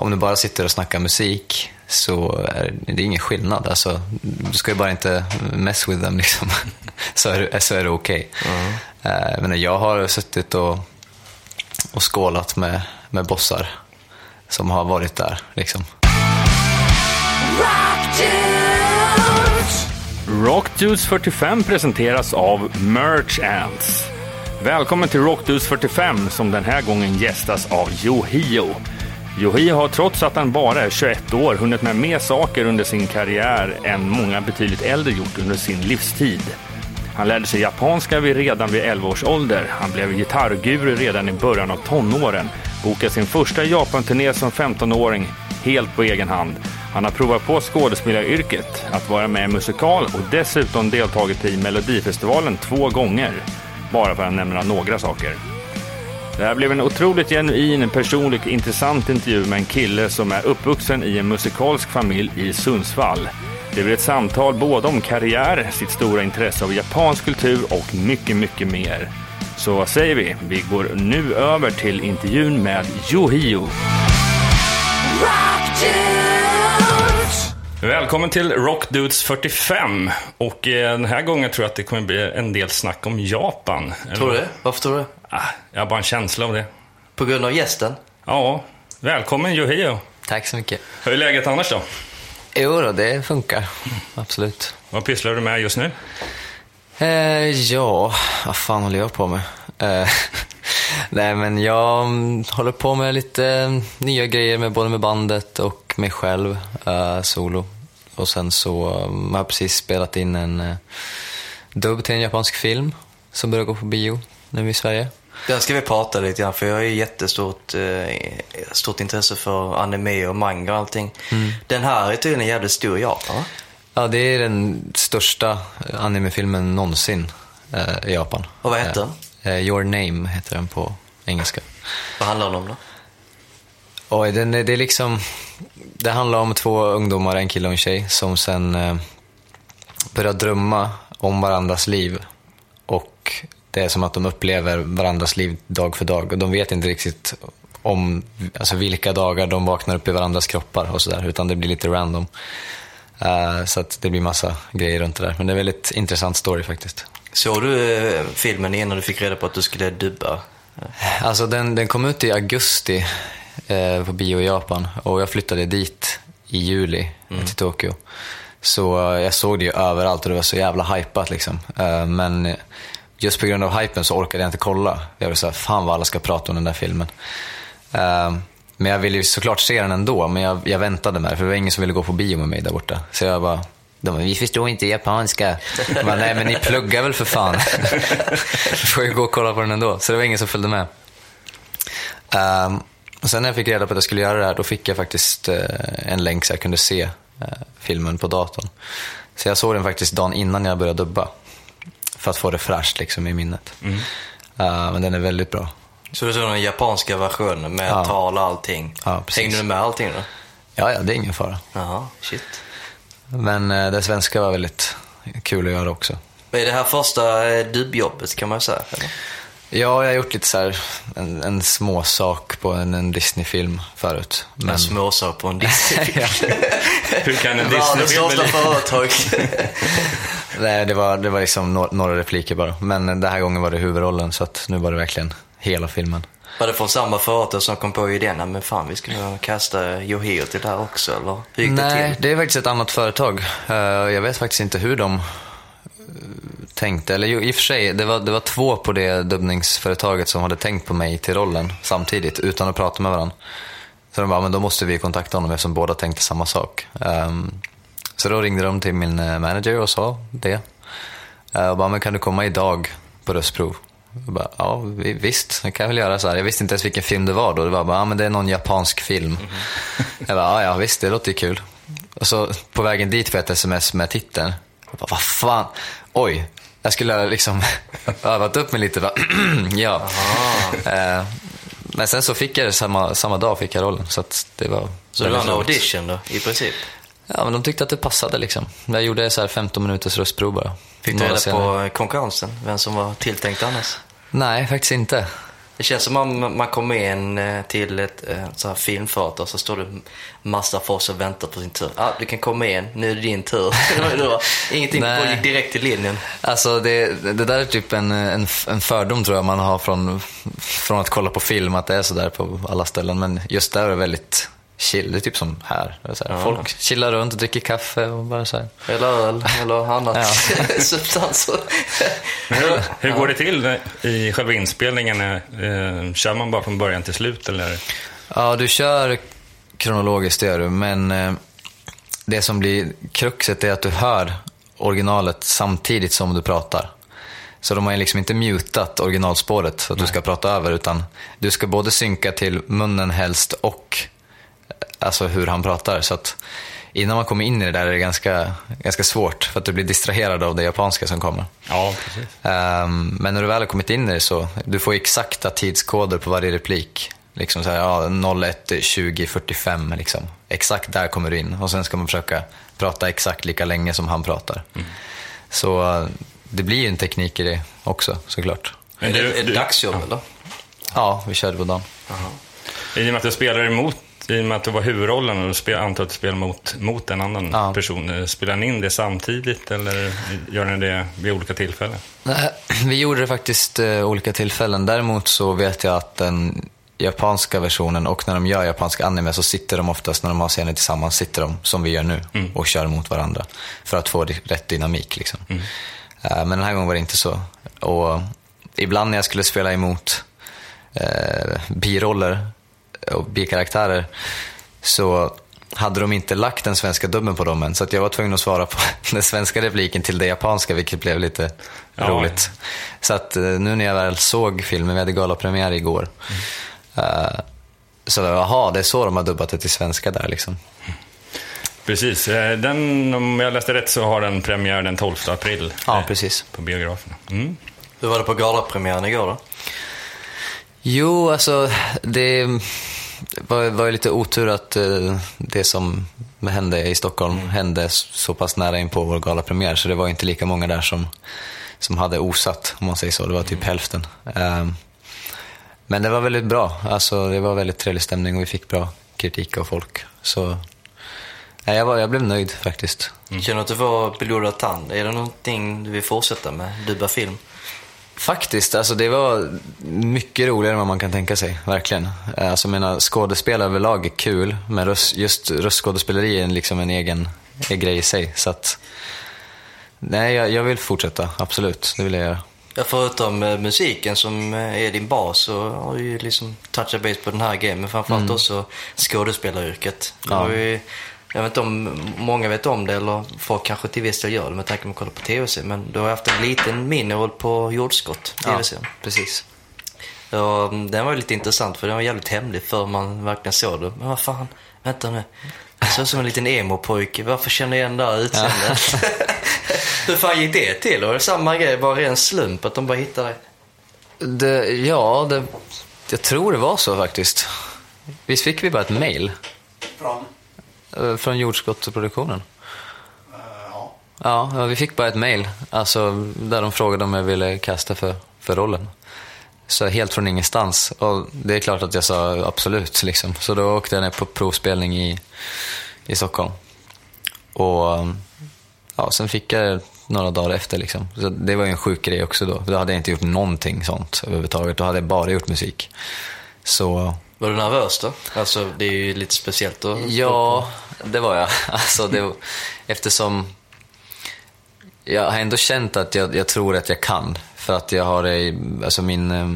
om du bara sitter och snackar musik så är det ingen skillnad. Alltså, du ska ju bara inte mess with them liksom. så är det, så är det okej. Okay. Men jag har suttit och, och skålat med, med bossar som har varit där liksom. Rockdudes 45 presenteras av Merch Ants. Välkommen till Rockdudes 45 som den här gången gästas av Yohio. Johi har trots att han bara är 21 år hunnit med mer saker under sin karriär än många betydligt äldre gjort under sin livstid. Han lärde sig japanska vid redan vid 11 års ålder. Han blev gitarrguru redan i början av tonåren. Bokade sin första Japanturné som 15-åring helt på egen hand. Han har provat på skådespelaryrket, att vara med i musikal och dessutom deltagit i Melodifestivalen två gånger. Bara för att nämna några saker. Det här blev en otroligt genuin, personlig, intressant intervju med en kille som är uppvuxen i en musikalsk familj i Sundsvall. Det blir ett samtal både om karriär, sitt stora intresse av japansk kultur och mycket, mycket mer. Så vad säger vi? Vi går nu över till intervjun med Yohio. Välkommen till Rockdudes 45. Och eh, den här gången tror jag att det kommer bli en del snack om Japan. Tror du det? Varför tror du ah, Jag har bara en känsla av det. På grund av gästen? Ja. Välkommen Yohio. Tack så mycket. Hur är läget annars då? Jo då, det funkar. Absolut. Vad pysslar du med just nu? Eh, ja, vad fan håller jag på med? Eh, nej, men jag håller på med lite nya grejer med både med bandet och mig själv, uh, solo. Och sen så um, har jag precis spelat in en uh, dubb till en japansk film som börjar gå på bio nu i Sverige. Den ska vi prata lite grann för jag har ju jättestort eh, stort intresse för anime och manga och allting. Mm. Den här är tydligen jävligt stor i Japan va? Ja, det är den största animefilmen någonsin eh, i Japan. Och vad heter den? Eh, Your Name heter den på engelska. Vad handlar den om då? Oj, den, det är liksom... Det handlar om två ungdomar, en kille och en tjej, som sen eh, börjar drömma om varandras liv. Och det är som att de upplever varandras liv dag för dag. Och de vet inte riktigt om alltså vilka dagar de vaknar upp i varandras kroppar och sådär, utan det blir lite random. Uh, så att det blir massa grejer runt det där. Men det är en väldigt intressant story faktiskt. Såg du uh, filmen innan du fick reda på att du skulle dubba? Alltså den, den kom ut i augusti uh, på bio i Japan och jag flyttade dit i juli mm. till Tokyo. Så jag såg det ju överallt och det var så jävla hypat liksom. men just på grund av hypen så orkade jag inte kolla. Jag var såhär, fan vad alla ska prata om den där filmen. Men jag ville ju såklart se den ändå, men jag, jag väntade med det, för det var ingen som ville gå på bio med mig där borta. Så jag bara, de vi förstår inte japanska. Bara, nej men ni pluggar väl för fan. Då får ju gå och kolla på den ändå. Så det var ingen som följde med. Um, och sen när jag fick reda på att jag skulle göra det här, då fick jag faktiskt uh, en länk så jag kunde se uh, filmen på datorn. Så jag såg den faktiskt dagen innan jag började dubba. För att få det fräscht liksom, i minnet. Mm. Uh, men den är väldigt bra. Så du såg den japanska versionen med ja. tal och allting? Ja, precis. Hängde du med allting då? Ja, ja, det är ingen fara. Jaha, shit. Men eh, det svenska var väldigt kul att göra också. Är det här första eh, dubbjobbet kan man säga? Eller? Ja, jag har gjort lite så här, en, en småsak på en, en Disney-film förut. Men... En småsak på en Disney-film? Hur kan en Disney-film bli... företag. Nej, det var, det var liksom några, några repliker bara. Men den här gången var det huvudrollen, så att nu var det verkligen hela filmen. Var det från samma företag som kom på idén? Men fan, vi skulle kasta Yohio till det här också, eller hur gick Nej, det till? det är faktiskt ett annat företag. Eh, jag vet faktiskt inte hur de eh, tänkte. Eller i och för sig, det var, det var två på det dubbningsföretaget som hade tänkt på mig till rollen samtidigt, utan att prata med varandra. Så de bara, men då måste vi kontakta honom eftersom båda tänkte samma sak. Um, så då ringde de till min eh, manager och sa det. Och bara, men kan du komma idag på röstprov? Jag bara, ja visst, det kan jag väl göra så här. Jag visste inte ens vilken film det var då. Det var bara, ja men det är någon japansk film. Mm. Jag bara, ja, ja visst, det låter ju kul. Och så på vägen dit får jag ett sms med titeln. Jag bara, vad fan, oj. Jag skulle ha liksom övat upp mig lite. Bara, ja. Eh, men sen så fick jag det samma, samma dag, fick jag rollen. Så det var Så det var en audition då, i princip? Ja, men de tyckte att det passade liksom. Jag gjorde så här 15 minuters röstprov bara. Fick du reda på konkurrensen? Vem som var tilltänkt annars? Nej, faktiskt inte. Det känns som om man kommer in eh, till ett eh, så här filmföretag så står det massa folk som väntar på sin tur. Ah, du kan komma in, nu är det din tur. Ingenting Nej. gick direkt till linjen. Alltså det, det där är typ en, en, en fördom tror jag man har från, från att kolla på film, att det är sådär på alla ställen. Men just där är det väldigt chill, det är typ som här. Det är så här Ja. Folk chillar runt och dricker kaffe och bara så här. Eller öl, eller annat substanser. Hur, hur går det till i själva inspelningen? Eh, kör man bara från början till slut eller? Ja, du kör kronologiskt, det gör du. Men eh, det som blir kruxet är att du hör originalet samtidigt som du pratar. Så de har ju liksom inte mutat originalspåret så att du ska prata över, utan du ska både synka till munnen helst och alltså hur han pratar. Så att innan man kommer in i det där är det ganska, ganska svårt, för att du blir distraherad av det japanska som kommer. Ja, precis. Ehm, men när du väl har kommit in i det så, du får exakta tidskoder på varje replik. Liksom så här, ja, 01, 20, 45 liksom. Exakt där kommer du in. Och sen ska man försöka prata exakt lika länge som han pratar. Så eh, det blir ju en teknik i det också såklart. Men är, det, du- är det du- dagsjobb eller? Ja, vi körde på dagen. I och med att du spelar emot, i och med att du var huvudrollen och du antar att du spelar mot, mot en annan Ja. person, eh, spelar ni in det samtidigt eller gör ni det vid olika tillfällen? Nej, Vi gjorde det faktiskt eh, olika tillfällen. Däremot så vet jag att den japanska versionen och när de gör japanska anime så sitter de oftast, när de har scener tillsammans, sitter de som vi gör nu och kör mot varandra. För att få rätt dynamik liksom. Eh, Men den här gången var det inte så. Och ibland när jag skulle spela emot eh, biroller och bikaraktärer så hade de inte lagt den svenska dubben på dem än. Så att jag var tvungen att svara på den svenska repliken till det japanska, vilket blev lite Ja. roligt. Så att eh, nu när jag väl såg filmen, vi hade galapremiär igår, eh, så jaha, det är så de har dubbat det till svenska där liksom. Precis. Eh, Den, om jag läste rätt så har den premiär den 12 april. Ja, precis. På biograferna. Mm. Hur var det på galapremiären igår då? Jo, alltså det var, var lite otur att eh, det som hände i Stockholm hände så pass nära in på vår galapremiär så det var inte lika många där som, som hade osatt, om man säger så. Det var typ hälften. Ehm, men det var väldigt bra. Alltså, det var väldigt trevlig stämning och vi fick bra kritik av folk. Så nej, jag, var, jag blev nöjd faktiskt. Känner du att du får blodad tand? Är det någonting du vill fortsätta med? Dubba film? Faktiskt, alltså det var mycket roligare än vad man kan tänka sig, verkligen. Alltså menar, skådespel överlag är kul, men röst, just röstskådespeleri är liksom en egen en grej i sig. Så att, nej, jag, jag vill fortsätta, absolut. Det vill jag göra. Ja, förutom eh, musiken som eh, är din bas så har du ju liksom touchat base på den här grejen, men framförallt också skådespelaryrket. Ja. har ju, jag vet inte om många vet om det, eller folk kanske till viss del gör det med tanke på att kolla på tv-serien, men du har haft en liten miniroll på Jordskott, tv-serien. precis. Ja, den var ju lite intressant för den var jävligt hemlig för man verkligen såg det. Men vad fan, vänta nu. Jag såg som en liten emo-pojke, varför känner jag igen det här utseendet? Hur fan gick det till? Var det samma grej, bara ren slump att de bara hittade dig? Det, ja, det, jag tror det var så faktiskt. Visst fick vi bara ett mail Från? Eh, från jordskottsproduktionen? eh, ja. Ja, vi fick bara ett mail, alltså, där de frågade om jag ville kasta för, för rollen. Så helt från ingenstans. Och det är klart att jag sa absolut. Liksom. Så då åkte jag ner på provspelning i, i Stockholm. Och ja, sen fick jag några dagar efter. Liksom. Så det var ju en sjuk grej också då. Då hade jag inte gjort någonting sånt överhuvudtaget. Då hade jag bara gjort musik. Så Var du nervös då? Alltså, det är ju lite speciellt att... Ja, det var jag. Alltså, det, eftersom jag har ändå känt att jag, jag tror att jag kan. För att jag har, eh, alltså min, eh,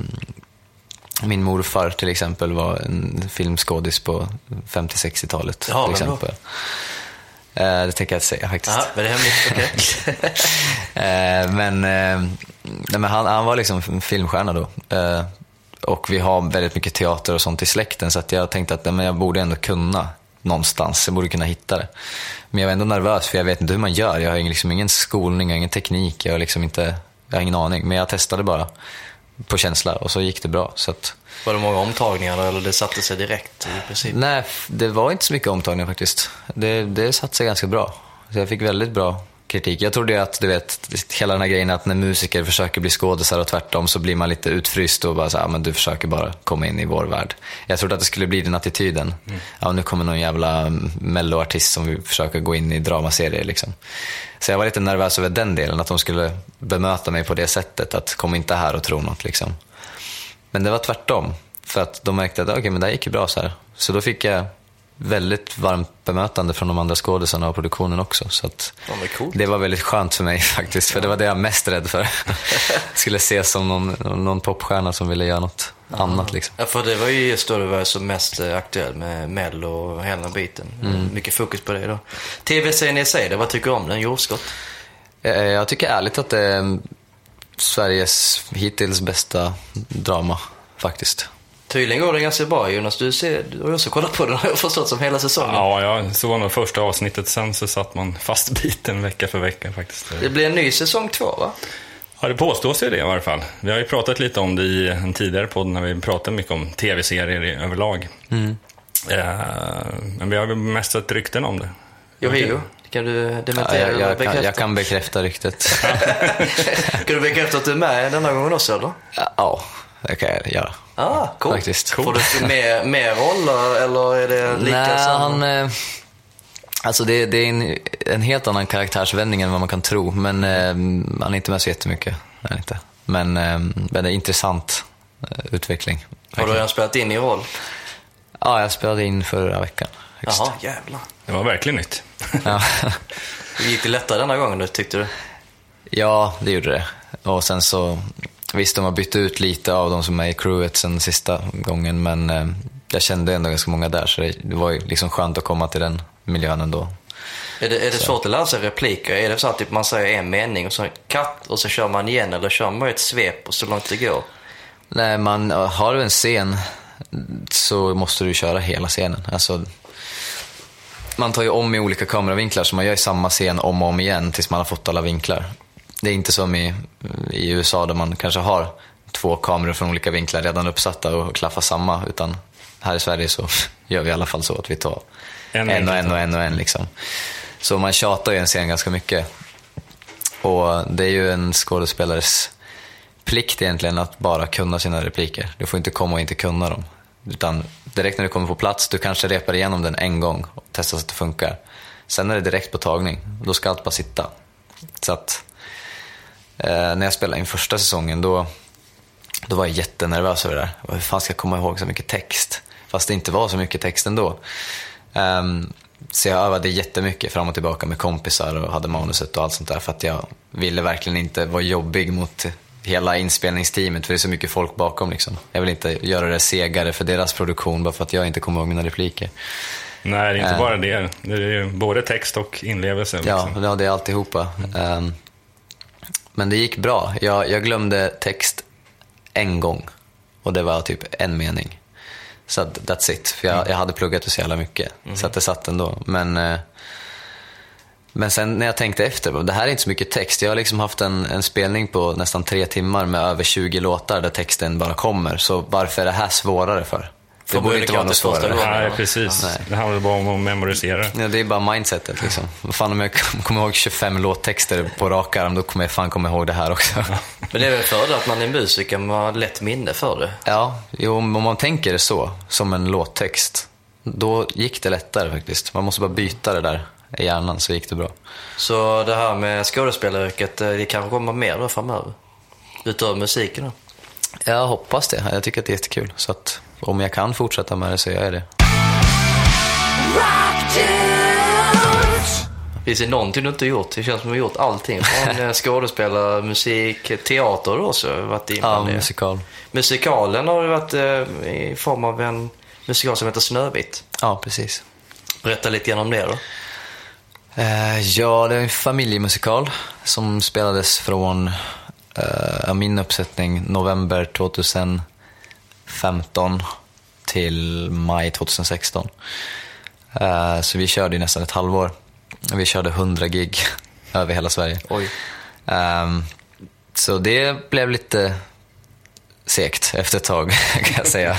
min morfar till exempel var en filmskådis på 50-60-talet. Ja, till vem då? exempel. Eh, Det tänker jag inte säga faktiskt. Jaha, men det är hemligt, okej. Eh, men eh, nej, men han, han var liksom filmstjärna då. Och vi har väldigt mycket teater och sånt i släkten så att jag tänkte att men jag borde ändå kunna någonstans. Jag borde kunna hitta det. Men jag var ändå nervös för jag vet inte hur man gör. Jag har liksom ingen skolning, jag har ingen teknik, jag har liksom inte, jag har ingen aning. Men jag testade bara på känsla och så gick det bra. Så att, Var det många omtagningar då, eller det satte sig direkt i princip? nej, det var inte så mycket omtagningar faktiskt. Det, det satte sig ganska bra. Så jag fick väldigt bra kritik. Jag trodde att, du vet, hela den här grejen att när musiker försöker bli skådisar och tvärtom så blir man lite utfryst och bara så här, men du försöker bara komma in i vår värld. Jag trodde att det skulle bli den attityden. Ja, nu kommer någon jävla melloartist som vill försöka gå in i dramaserier liksom. Så jag var lite nervös över den delen, att de skulle bemöta mig på det sättet, att kom inte här och tro något liksom. Men det var tvärtom, för att de märkte att okay, men det här gick ju bra så här. Så då fick jag väldigt varmt bemötande från de andra skådisarna och produktionen också. Så det var väldigt skönt för mig faktiskt, för det var det jag var mest rädd för. skulle ses som någon, någon popstjärna som ville göra något annat liksom. Ja, för det var ju just då du var som mest eh, aktuell med Mello och hela biten. Mm. Mycket fokus på det då. TV-serien i sig, vad tycker du om den? Jordskott? Eh, Jag tycker ärligt att det är Sveriges hittills bästa drama faktiskt. Tydligen går det ganska bra Jonas. Du, ser, du har ju också kollat på den har jag förstått som hela säsongen. Ja, jag såg nog första avsnittet, sen så satt man fastbiten vecka för vecka faktiskt. Det blir en ny säsong två va? Ja, det påstås ju det i alla fall. Vi har ju pratat lite om det i en tidigare podd när vi pratade mycket om tv-serier i- överlag. Eh, men vi har väl mest sett rykten om det. Johio, kan du Ja, dementera jag, eller jag, kan, bekräfta? jag kan bekräfta ryktet. kan du bekräfta att du är med denna gången också eller? Ja, det kan jag göra. Ah, coolt. Faktiskt. Får du mer, mer roller eller är det lika Nej, samma? han... eh, Alltså det, det är en, en helt annan karaktärsvändning än vad man kan tro. Men eh, han är inte med så jättemycket. han inte. Men, eh, men det är intressant eh, utveckling. Har du redan spelat in i roll? Ja, jag spelade in förra veckan. Just. Jaha, jävlar. Det var verkligen nytt. Ja. Gick det lättare denna gången du, tyckte du? ja, det gjorde det. Och sen så... Visst, de har bytt ut lite av de som är i crewet sen sista gången. Men eh, jag kände ändå ganska många där. Så det, det var ju liksom skönt att komma till den miljön ändå. Är det, är det svårt att lära sig repliker? Är det så att typ, man säger en mening och så katt och så kör man igen eller kör man ett svep och så långt det går? Nej, man, har du en scen så måste du köra hela scenen. Alltså, man tar ju om i olika kameravinklar så man gör ju samma scen om och om igen tills man har fått alla vinklar. Det är inte som i, i USA där man kanske har två kameror från olika vinklar redan uppsatta och klaffar samma. Utan här i Sverige så gör vi i alla fall så att vi tar En en, och en och en och en. Liksom. Så man tjatar ju en scen ganska mycket. Och det är ju en skådespelares plikt egentligen att bara kunna sina repliker. Du får inte komma och inte kunna dem. Utan direkt när du kommer på plats, du kanske repar igenom den en gång och testar så att det funkar. Sen är det direkt på tagning. Då ska allt bara sitta. Så att eh, när jag spelade in första säsongen då, då var jag jättenervös över det där. Hur fan ska jag komma ihåg så mycket text? Fast det inte var så mycket text ändå. Ehm, så jag övade jättemycket fram och tillbaka med kompisar och hade manuset och allt sånt där för att jag ville verkligen inte vara jobbig mot hela inspelningsteamet för det är så mycket folk bakom liksom. Jag vill inte göra det segare för deras produktion bara för att jag inte kommer ihåg mina repliker. Nej, det är inte Eh. bara det. Det är både text och inlevelse. Ja, Liksom. ja det är alltihopa. Ehm, men det gick bra. Jag, jag glömde text en gång och det var typ en mening. Så att that's it. För jag, jag hade pluggat så jävla mycket. Så att det satt ändå. Men, eh, men sen när jag tänkte efter, det här är inte så mycket text. Jag har liksom haft en, en spelning på nästan tre timmar med över 20 låtar där texten bara kommer. Så varför är det här svårare för? Det borde inte vara kan något svårare. Nej, precis. Nej. Det handlar bara om att memorisera. Ja, det är bara mindsetet liksom. Vad Fan om jag kommer ihåg 25 låttexter på rak arm, då kommer jag fan komma ihåg det här också. Men det är väl fördel att man är musiker, man har lätt minne för det. Ja, jo, om man tänker det så, som en låttext, då gick det lättare faktiskt. Man måste bara byta det där i hjärnan så gick det bra. Så det här med skådespelaryrket, eh, det kanske kommer mer då framöver? Utöver musiken då? Jag hoppas det. Jag tycker att det är jättekul. Så att om jag kan fortsätta med det så gör jag det. Finns det någonting du inte gjort? Det känns som att du har gjort allting. Från eh, skådespelare, musik, teater har du också varit Ja, musikal. Musikalen har du varit eh, i form av en musikal som heter Snövit. Ja, precis. Berätta lite grann om det då. Eh, ja, det är en familjemusikal som spelades från eh, min uppsättning november 2015 till maj 2016. Eh, så vi körde nästan ett halvår. Vi körde 100 gig över hela Sverige. Oj. Ehm, så det blev lite segt efter ett tag kan jag säga.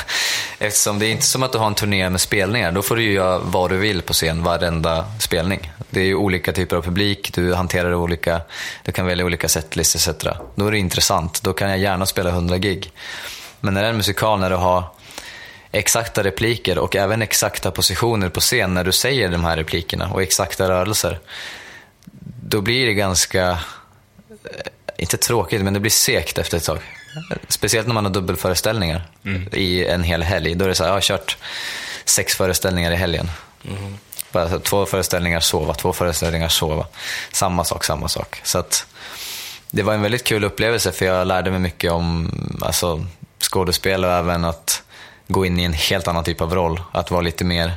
Eftersom det är inte som att du har en turné med spelningar. Då får du ju göra vad du vill på scen varenda spelning. Det är ju olika typer av publik, du hanterar olika, du kan välja olika setlist etc. Då är det intressant, då kan jag gärna spela 100 gig. Men när det är en musikal när du har exakta repliker och även exakta positioner på scen när du säger de här replikerna och exakta rörelser. Då blir det ganska, eh, inte tråkigt, men det blir segt efter ett tag. Speciellt när man har dubbelföreställningar i en hel helg. Då är det så här, jag har kört sex föreställningar i helgen. Bara så, två föreställningar sova, två föreställningar sova. Samma sak, samma sak. Så att, det var en väldigt kul upplevelse för jag lärde mig mycket om alltså, skådespel och även att gå in i en helt annan typ av roll. Att vara lite mer...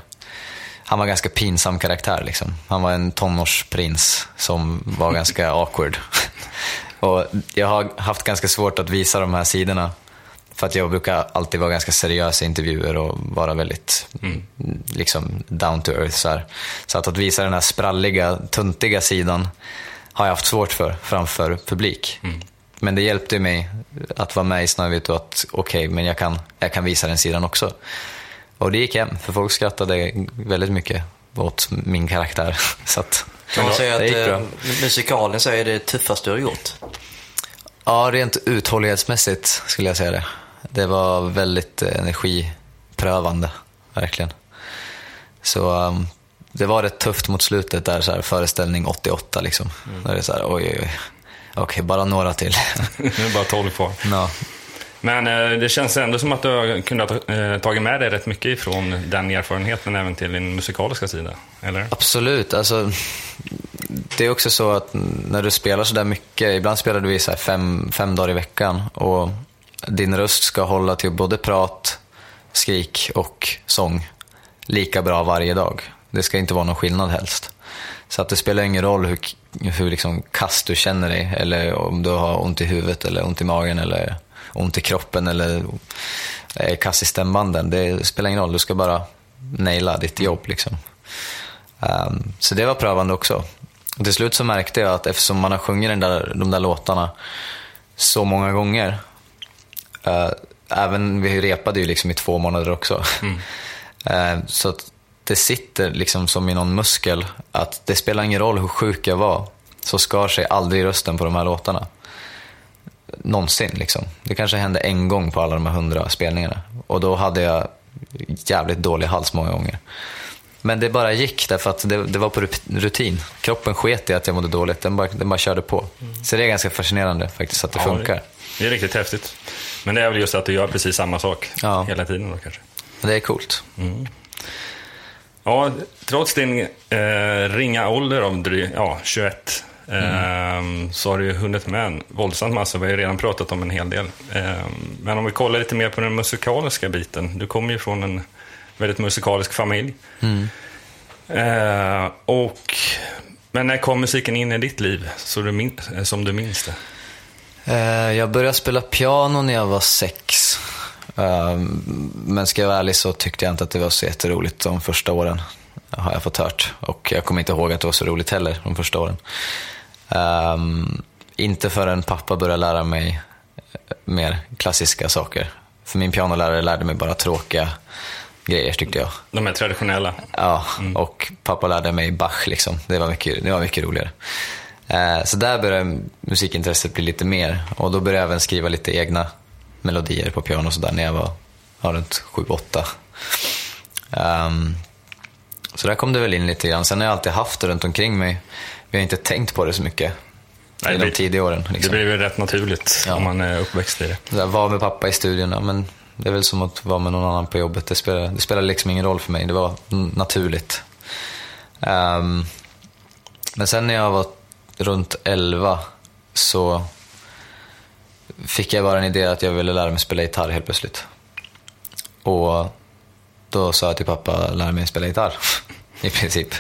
Han var en ganska pinsam karaktär. Liksom. Han var en tonårsprins som var ganska awkward. och jag har haft ganska svårt att visa de här sidorna. För att jag brukar alltid vara ganska seriös i intervjuer och vara väldigt liksom, down to earth. Så, här. så att, att visa den här spralliga, tuntiga sidan har jag haft svårt för framför publik. Men det hjälpte mig att vara med i Snövit och att okej, okay, men jag kan, jag kan visa den sidan också. Och det gick hem, för folk skrattade väldigt mycket åt min karaktär. Så att, Kan man säga att eh, musikalen så är det tuffaste du har gjort? Ja, rent uthållighetsmässigt skulle jag säga det. Det var väldigt energiprövande, verkligen. Så um, det var rätt tufft mot slutet där, så här, föreställning 88 liksom. Där det är så här, oj, oj, oj. Okej, bara några till. Nu är bara 12 kvar. ja. Men eh, det känns ändå som att du har kunnat eh, tagit med dig rätt mycket ifrån den erfarenheten även till din musikaliska sida, eller? Absolut. Alltså, det är också så att när du spelar så där mycket, ibland spelar du i så fem, fem dagar i veckan och din röst ska hålla till både prat, skrik och sång lika bra varje dag. Det ska inte vara någon skillnad helst. Så att det spelar ingen roll hur, hur liksom kast du känner dig eller om du har ont i huvudet eller ont i magen eller ont i kroppen eller är kass i stämbanden. Det spelar ingen roll, du ska bara naila ditt jobb. Liksom. Um, så det var prövande också. Och till slut så märkte jag att eftersom man har sjungit den där, de där låtarna så många gånger, uh, även vi repade ju liksom i två månader också, uh, så att det sitter liksom som i någon muskel att det spelar ingen roll hur sjuk jag var, så skar sig aldrig rösten på de här låtarna. Någonsin liksom. Det kanske hände en gång på alla de här hundra spelningarna. Och då hade jag jävligt dålig hals många gånger. Men det bara gick därför att det, det var på rutin. Kroppen sket i att jag mådde dåligt, den bara, den bara körde på. Så det är ganska fascinerande faktiskt att det Ja, funkar. Det, är riktigt häftigt. Men det är väl just att du gör precis samma sak Ja. hela tiden då kanske. Det är coolt. Ja, trots din eh, ringa ålder av dry, ja, 21 ehm, så har du ju hunnit med en våldsamt massa. Vi har ju redan pratat om en hel del. Ehm, men om vi kollar lite mer på den musikaliska biten. Du kommer ju från en väldigt musikalisk familj. Eh, och, men när kom musiken in i ditt liv så du min, som du minns det? Eh, Jag började spela piano när jag var sex. Eh, Men ska jag vara ärlig så tyckte jag inte att det var så jätteroligt de första åren. Har jag fått hört. Och jag kommer inte ihåg att det var så roligt heller de första åren. Um, inte förrän pappa började lära mig eh, mer klassiska saker. För min pianolärare lärde mig bara tråkiga grejer tyckte jag. De är traditionella. Ja, och pappa lärde mig Bach liksom. Det var mycket, det var mycket roligare. Eh, så där började musikintresset bli lite mer. Och då började jag även skriva lite egna melodier på piano och sådär när jag var ja, runt 7-8. Ehm, så där kom det väl in lite grann. Sen har jag alltid haft det runt omkring mig. Vi har inte tänkt på det så mycket Nej, i det de tidiga åren. Det Liksom. blir ju rätt naturligt Ja. om man är uppväxt i det. Så där, Vara med pappa i studion, ja, men det är väl som att vara med någon annan på jobbet. Det spelar, det spelar liksom ingen roll för mig. Det var naturligt. Ehm, men sen när jag var runt 11 så fick jag bara en idé att jag ville lära mig spela gitarr helt plötsligt. Och då sa jag till pappa, lär mig spela gitarr. I princip.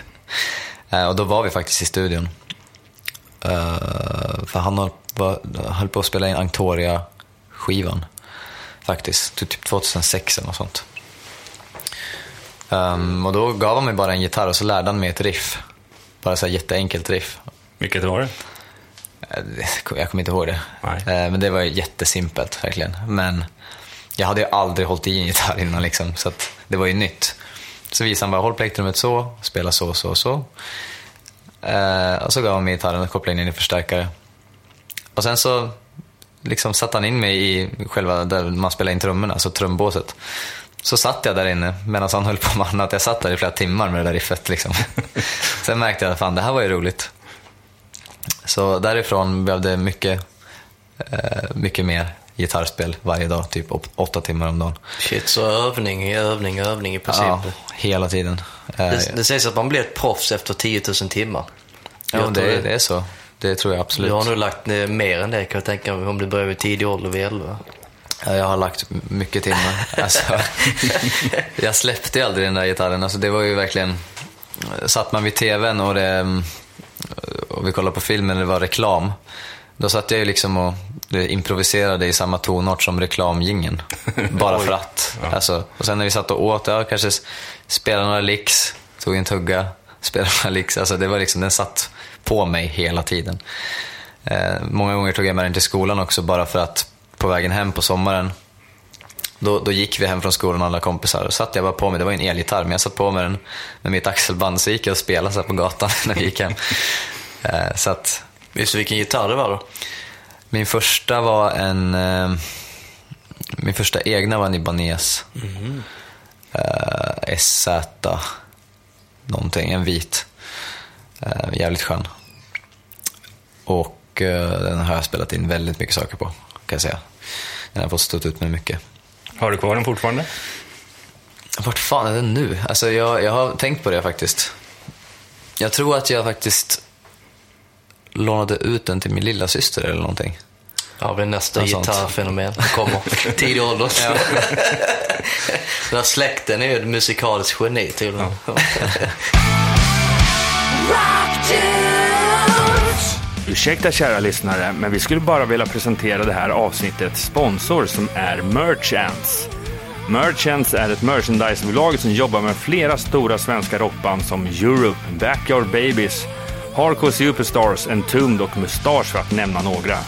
Eh, och då var vi faktiskt i studion. Eh, för han höll, på att spela in Anctoria-skivan. Faktiskt, typ 2006 eller något sånt. Ehm, och då gav han mig bara en gitarr och så lärde han mig ett riff. Bara så här jätteenkelt riff. Vilket var det? Jag kommer inte ihåg det. Nej. Eh, Men det var jättesimpelt, verkligen. Men jag hade ju aldrig hållit i en gitarr innan, liksom, så det var ju nytt. Så visade han bara, håll plektrumet så, spela så, så, så. Eh, och så gav han mig gitarren och kopplade in den i förstärkare. Och sen så liksom satte han in mig i själva där man spelar in trummorna, alltså trumbåset. Så satt jag där inne medan han höll på med annat. Jag satt där i flera timmar med det där riffet. Liksom. Sen märkte jag att fan, det här var ju roligt. Så därifrån blev det mycket, eh, mycket mer gitarrspel varje dag, typ åt- åtta timmar om dagen. Shit, så övning, övning, övning i princip. Ja, hela tiden. Eh, Det, det sägs att man blir ett proffs efter 10 000 timmar. ja, tror det, det är så. Det tror jag Du absolut. har nog lagt mer än det kan jag tänka mig om du börjar vid tidig ålder vid 11. Ja, jag har lagt mycket timmar. Alltså, jag släppte ju aldrig den där gitarren. Alltså, det var ju verkligen... Satt man vid tvn och, det, och vi kollade på filmen det var reklam. Då satt jag ju liksom och improviserade i samma tonart som reklamgingen. Bara för att. Alltså, och sen när vi satt och åt, ja, kanske spelade några licks, tog en tugga, spelade några licks. Alltså, det var liksom, den satt på mig hela tiden. Eh, många gånger tog jag med den till skolan också bara för att på vägen hem på sommaren då, då gick vi hem från skolan alla kompisar och satt jag bara på mig, det var ju en elgitarr, men jag satt på mig den med mitt axelband så gick jag och spelade så här på gatan när vi gick hem. Eh, så att Visst du vilken gitarr det var då? min första var en, eh, min första egna var en Ibanez. Eh, SZ någonting, en vit. Eh, jävligt skön. Och den har jag spelat in väldigt mycket saker på, kan jag säga. Den har fått stått ut med mycket. Har du kvar den fortfarande? Vart fan är den nu? Alltså jag, jag har tänkt på det faktiskt. Jag tror att jag faktiskt lånade ut den till min lilla syster eller någonting. Ja, det är nästa Något gitarrfenomen som kommer. Tidig ålder. Den här släkten är ju ett musikaliskt geni tydligen. Ursäkta kära lyssnare, men vi skulle bara vilja presentera det här avsnittets sponsor som är Merchants. Merchants är ett merchandisebolag som jobbar med flera stora svenska rockband som Europe, Backyard Babies, Hardcore Superstars, Entombed och Mustache för att nämna några.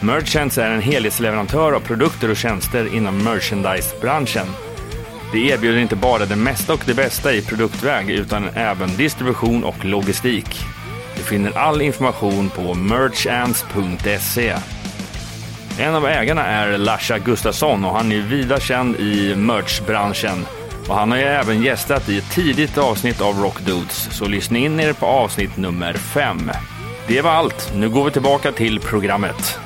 Merchants är en helhetsleverantör av produkter och tjänster inom merchandisebranschen. De erbjuder inte bara det mesta och det bästa i produktväg utan även distribution och logistik. Du finner all information på merchants.se. En av ägarna är Lasha Gustafsson och han är vida känd i merchbranschen. Och han har ju även gästat i ett tidigt avsnitt av Rock Dudes, så lyssna in er på avsnitt nummer 5. Det var allt. Nu går vi tillbaka till programmet.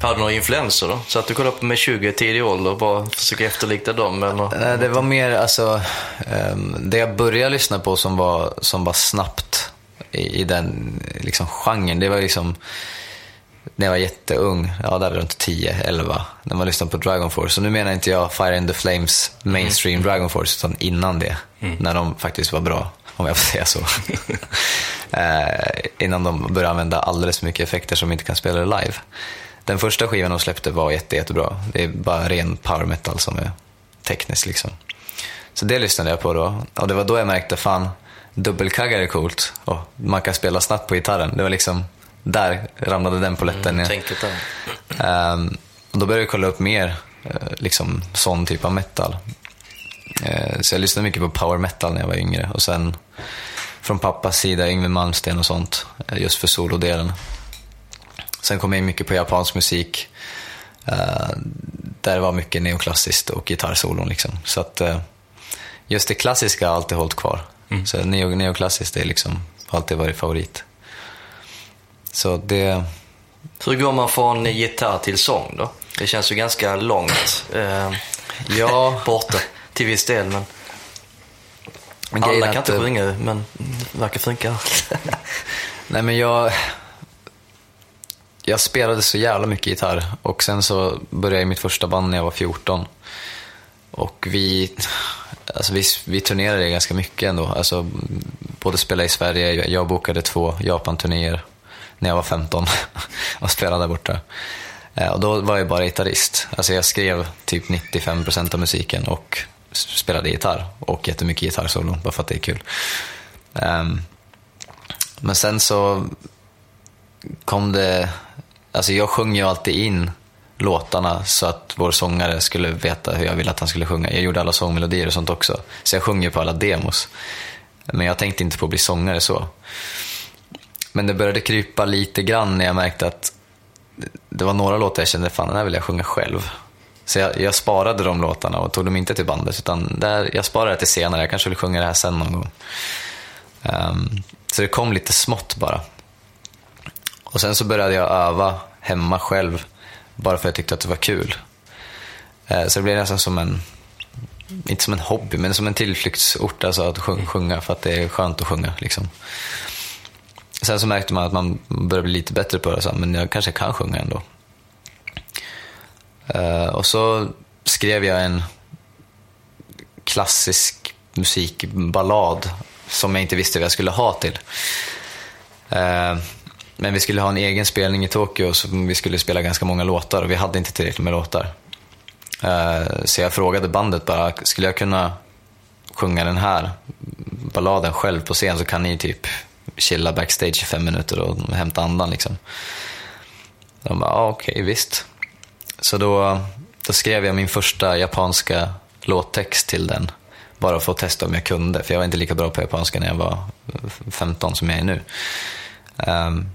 Hade du några influenser då? Så att du kollade på med 20 i tidig ålder och bara försöka efterlikna dem eller? Eh, Det var mer alltså, ehm, det jag började lyssna på som var, som var snabbt i, i den liksom, genren, det var liksom när jag var jätteung, ja där runt 10-11, när man lyssnade på Dragon Force. Och nu menar inte jag Fire in the Flames mainstream Dragon Force, utan innan det. När de faktiskt var bra, om jag får säga så. eh, innan de började använda alldeles för mycket effekter som inte kan spela live. Den första skivan de släppte var jätte, jättebra. Det är bara ren power metal som är tekniskt liksom. Så det lyssnade jag på då. Och det var då jag märkte, fan, dubbelkaggar är coolt. Och man kan spela snabbt på gitarren. Det var liksom, där ramlade den polletten ner. Tänket där. Ehm, och då började jag kolla upp mer, eh, liksom sån typ av metal. Eh, så jag lyssnade mycket på power metal när jag var yngre. Och sen från pappas sida, Yngwie Malmsteen och sånt, eh, just för solodelen. Sen kom jag in mycket på japansk musik. eh, där det var mycket neoklassiskt och gitarrsolon. Liksom. Så att eh, just det klassiska har alltid hållit kvar. Så neo, neoklassiskt är liksom, har alltid varit favorit. Så det... Hur går man från gitarr till sång då? Det känns ju ganska långt eh, Ja, borta till viss del. Men alla kan att, inte sjunga men det verkar funka. Nej men jag... Jag spelade så jävla mycket gitarr och sen så började jag i mitt första band när jag var 14. Och vi, alltså vi, vi turnerade ganska mycket ändå. Alltså, både spela i Sverige, jag, bokade två Japan-turnéer när jag var 15 och spelade där borta. Eh, och då var jag bara gitarrist. Alltså jag skrev typ 95% av musiken och spelade gitarr och jättemycket gitarrsolo bara för att det är kul. Ehm, men sen så kom det... Alltså jag sjöng ju alltid in låtarna så att vår sångare skulle veta hur jag ville att han skulle sjunga. Jag gjorde alla sångmelodier och sånt också. Så jag sjunger på alla demos. Men jag tänkte inte på att bli sångare så. Men det började krypa lite grann när jag märkte att det var några låtar jag kände, fan den här vill jag sjunga själv. Så jag, jag sparade de låtarna och tog dem inte till bandet, utan där, jag sparade det till senare. Jag kanske vill sjunga det här sen någon gång. Um, så det kom lite smått bara. Och sen så började jag öva hemma själv, bara för att jag tyckte att det var kul. Eh, så det blev nästan som en, inte som en hobby, men som en tillflyktsort, alltså att sjunga, för att det är skönt att sjunga. Liksom. Sen så märkte man att man började bli lite bättre på det, så, men jag kanske kan sjunga ändå. Eh, och så skrev jag en klassisk musikballad som jag inte visste vad jag skulle ha till. Eh, men vi skulle ha en egen spelning i Tokyo så vi skulle spela ganska många låtar och vi hade inte tillräckligt med låtar. Eh, så jag frågade bandet bara, skulle jag kunna sjunga den här balladen själv på scen så kan ni typ chilla backstage i fem minuter och hämta andan liksom. De bara, ah, okej okay, visst. Så då, då skrev jag min första japanska låttext till den. Bara för att testa om jag kunde, för jag var inte lika bra på japanska när jag var 15 som jag är nu. Um,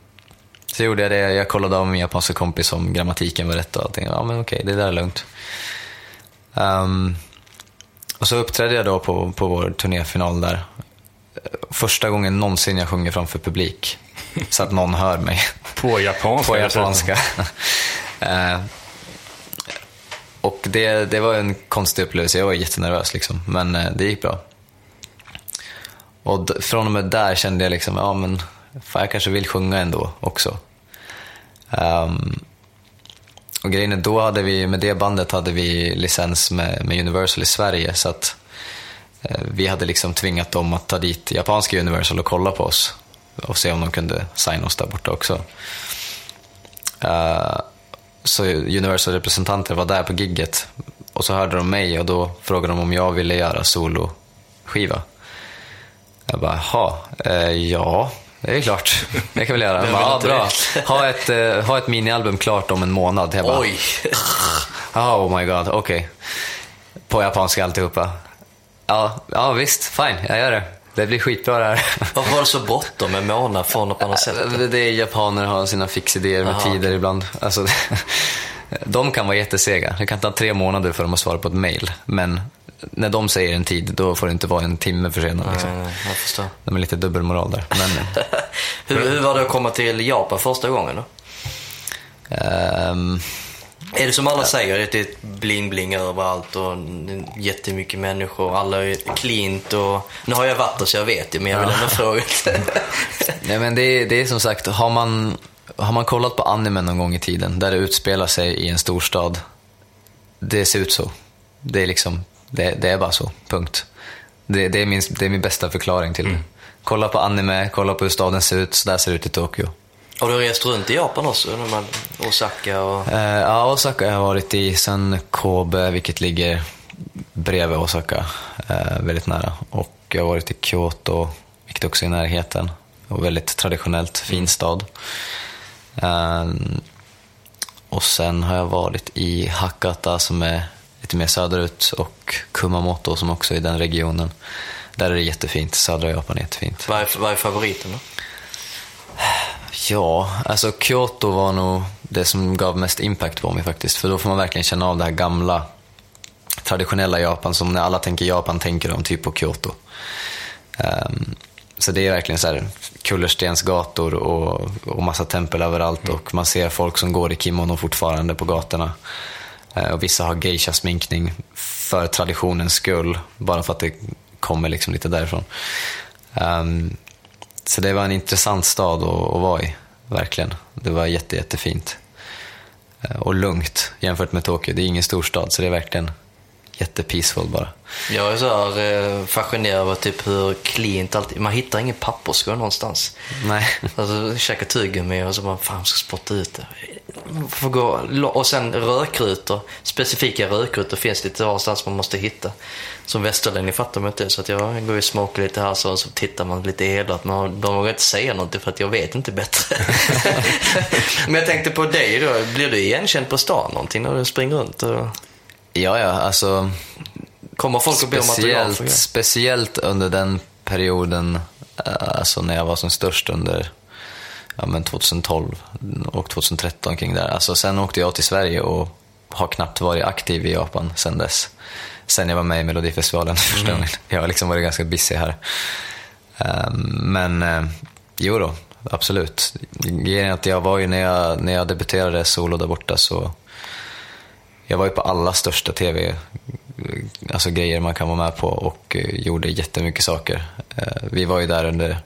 så gjorde jag det, jag kollade av min japanska kompis om grammatiken var rätt och allting. Ja men okej, det där är lugnt. Um, och så uppträdde jag då på, på vår turnéfinal där. Första gången någonsin jag sjunger framför publik. Så att någon hör mig. På japanska? på japanska. uh, och det, det var en konstig upplevelse, jag var jättenervös liksom. Men uh, det gick bra. Och från och med där kände jag liksom, ja men fan, jag kanske vill sjunga ändå också. Um, och grejen är, då hade vi, med det bandet hade vi licens med, med Universal i Sverige så att eh, vi hade liksom tvingat dem att ta dit japanska Universal och kolla på oss och se om de kunde signa oss där borta också. Uh, så Universal-representanter var där på gigget och så hörde de mig och då frågade de om jag ville göra soloskiva. Jag bara, jaha, eh, ja, det är klart. Det kan vi göra. Bara, ja, bra. Ha ett, uh, ha ett minialbum klart om en månad. Jag bara, Oj! oh my god, okej. Okay. På japanska alltihopa. Ja, ja, visst, fine, jag gör det. Det blir skitbra det här. Varför var det så bråttom en månad från på något sätt? Det är japaner har sina fixidéer med Aha, tider ibland. Alltså, de kan vara jättesega. Det kan ta tre månader för dem att svara på ett mail. Men när de säger en tid, då får det inte vara en timme försenad. Liksom. Nej, nej, jag förstår. De är lite dubbelmoral där. Men, hur, hur var det att komma till Japan första gången då? ehm, Är det som alla säger, det är bling-bling överallt och jättemycket människor, alla är cleant och... Nu har jag varit där så jag vet ju, men jag vill ändå fråga. Nej, men det, är, det är som sagt, har man, har man kollat på anime någon gång i tiden där det utspelar sig i en storstad, det ser ut så. Det är liksom, det, det är bara så, punkt. Det, det, är min, det är min bästa förklaring till det. Kolla på anime, kolla på hur staden ser ut, så där ser det ut i Tokyo. Har du rest runt i Japan också? När man, Osaka och... Eh, ja, Osaka har jag varit i, sen Kobe, vilket ligger bredvid Osaka, eh, väldigt nära. Och jag har varit i Kyoto, vilket också är i närheten. Och väldigt traditionellt, fin stad. Eh, och sen har jag varit i Hakata som är lite mer söderut och Kumamoto som också är i den regionen. Där är det jättefint, södra Japan är jättefint. Vad är, vad är favoriten då? Ja, alltså Kyoto var nog det som gav mest impact på mig faktiskt. För då får man verkligen känna av det här gamla, traditionella Japan som när alla tänker Japan tänker de typ på Kyoto. Um, så det är verkligen så här kullerstensgator och, och massa tempel överallt och man ser folk som går i kimono fortfarande på gatorna. Uh, och vissa har geisha-sminkning för traditionens skull, bara för att det kommer liksom lite därifrån. Um, så det var en intressant stad att, att vara i, verkligen. Det var jätte, jättefint. Eh, Och lugnt jämfört med Tokyo. Det är ingen storstad, så det är verkligen jättepeaceful bara. Jag är så här, eh, fascinerad över typ hur cleant allt Man hittar ingen papperskorg någonstans. Nej. Alltså, käka tuggummi och så bara, fan jag ska spotta ut det. Får gå, och sen rökrutor, specifika rökrutor finns lite varstans man måste hitta. Som västerlänning fattar man inte så att jag går och smakar lite här så, så tittar man lite elakt. Men de vågar inte säga någonting för att jag vet inte bättre. Men jag tänkte på dig då, blir du igenkänd på stan någonting när du springer runt? Och Ja, ja, alltså kommer folk och ber om autografer? speciellt, speciellt under den perioden, eh, alltså när jag var som störst under ja, men 2012 och 2013 kring där. Alltså sen åkte jag till Sverige och har knappt varit aktiv i Japan sen dess. Sen jag var med i Melodifestivalen första gången. Jag har liksom varit ganska busy här. Ehm, Men eh, jo då, absolut. Grejen att jag var ju när jag, när jag debuterade solo där borta så jag var ju på alla största tv alltså grejer man kan vara med på och eh, gjorde jättemycket saker. Eh, vi var ju där under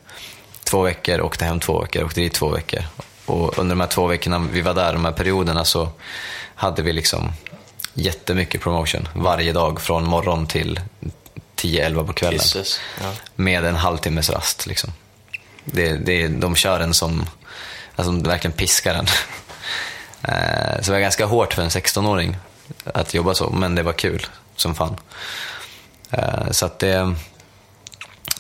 två veckor, åkte hem två veckor, åkte dit två veckor. Och under de här två veckorna vi var där, de här perioderna, så hade vi liksom jättemycket promotion varje dag från morgon till 10-11 på kvällen. Ja. Med en halvtimmes rast. Liksom. Det, det, de kör en som, alltså de verkligen piskar en. Eh, Så det var ganska hårt för en 16-åring att jobba så, men det var kul som fan. Eh, Så att det,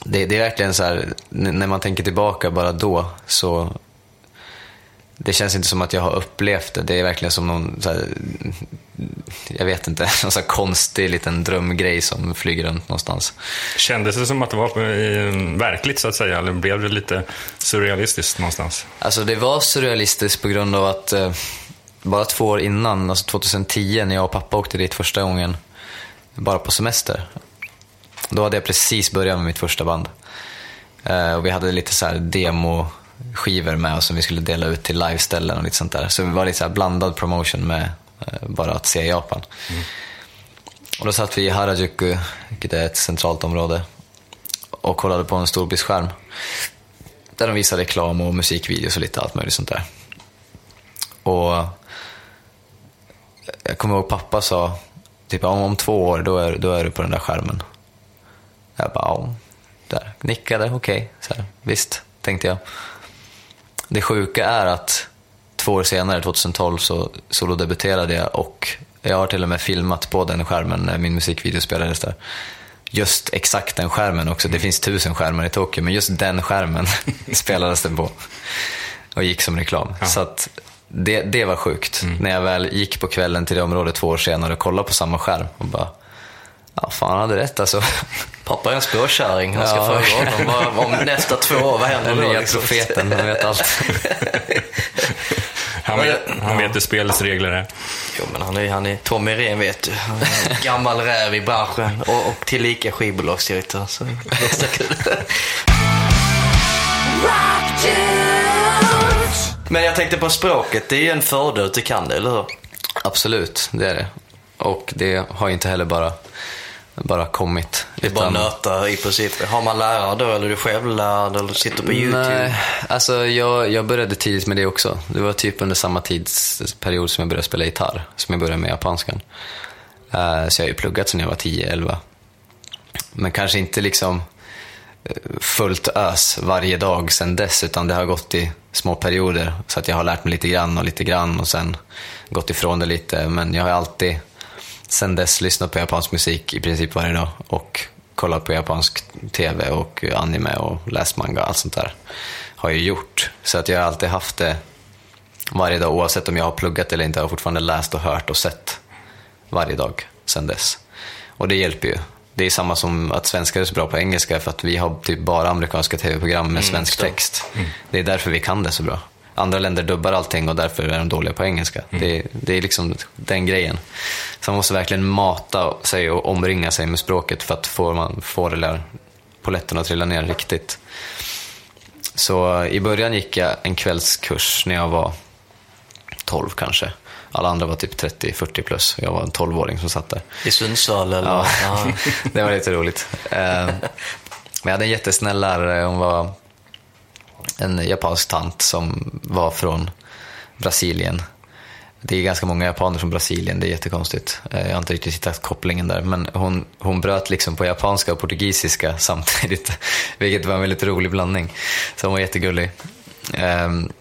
det, det är verkligen så här, när man tänker tillbaka bara då, så det känns inte som att jag har upplevt det. Det är verkligen som någon, så här, jag vet inte, någon så konstig liten drömgrej som flyger runt någonstans. Kändes det som att det var verkligt så att säga, eller blev det lite surrealistiskt någonstans? Alltså det var surrealistiskt på grund av att eh, bara två år innan, alltså 2010 när jag och pappa åkte dit första gången, bara på semester. Då hade jag precis börjat med mitt första band. Eh, och vi hade lite så här demo-skivor med oss som vi skulle dela ut till liveställen och lite sånt där. Så det var lite så här blandad promotion med eh, bara att se Japan. Och då satt vi i Harajuku, vilket är ett centralt område, och kollade på en storbildsskärm. Där de visade reklam och musikvideos och lite allt möjligt sånt där. Och jag kommer ihåg pappa sa, typ om, om två år då är, då är du på den där skärmen. Jag bara, ja, där. Nickade, okej, här, visst, tänkte jag. Det sjuka är att två år senare, 2012, så solodebuterade jag och jag har till och med filmat på den skärmen när min musikvideo spelades där. Just exakt den skärmen också. Det finns tusen skärmar i Tokyo, men just den skärmen spelades den på. Och gick som reklam. Så att det, det var sjukt. När jag väl gick på kvällen till det området två år senare och kollade på samma skärm och bara, ja fan han hade rätt alltså. Pappa är en spårkärring. Han ska Ja. fråga honom om nästa två år, vad händer Den då? nya liksom? profeten, han vet allt. Han vet, han vet hur spelets regler är. Jo, men han är, han är Tommy Ren, vet du. Han är en Gammal räv i branschen och, och tillika skivbolagsdirektör. Så det är kul. Men jag tänkte på språket. Det är ju en fördel att du kan det, eller hur? Absolut, det är det. Och det har ju inte heller bara, bara kommit. Det är bara nöta i princip. Har man lärare då, eller är du självlärd, eller sitter på YouTube? Nej, alltså jag, jag började tidigt med det också. Det var typ under samma tidsperiod som jag började spela gitarr, som jag började med japanskan. Eh, så jag har ju pluggat sedan jag var 10-11. Men kanske inte liksom eh, fullt ös varje dag sedan dess, utan det har gått i små perioder. Så att jag har lärt mig lite grann och lite grann och sen gått ifrån det lite. Men jag har alltid sedan dess lyssnat på japansk musik i princip varje dag och kollat på japansk tv och anime och läst manga och allt sånt där. Har jag gjort. Så att jag har alltid haft det varje dag oavsett om jag har pluggat eller inte. Jag har fortfarande läst och hört och sett varje dag sedan dess. Och det hjälper ju. Det är samma som att svenskar är så bra på engelska för att vi har typ bara amerikanska tv-program med svensk stämmer. text. Det är därför vi kan det så bra. Andra länder dubbar allting och därför är de dåliga på engelska. Det, det är liksom den grejen. Så man måste verkligen mata sig och omringa sig med språket för att få, man, få det där polletten att trilla ner riktigt. Så i början gick jag en kvällskurs när jag var 12 kanske. Alla andra var typ 30-40 plus. Jag var en 12-åring som satt där. I Sundsvall, eller? Ja. Ja. det var lite roligt. Eh, Men jag hade en jättesnäll lärare. Hon var en japansk tant som var från Brasilien. Det är ganska många japaner från Brasilien, det är jättekonstigt. Eh, jag har inte riktigt hittat kopplingen där. Men hon, hon bröt liksom på japanska och portugisiska samtidigt. Vilket var en väldigt rolig blandning. Så hon var jättegullig. Ehm,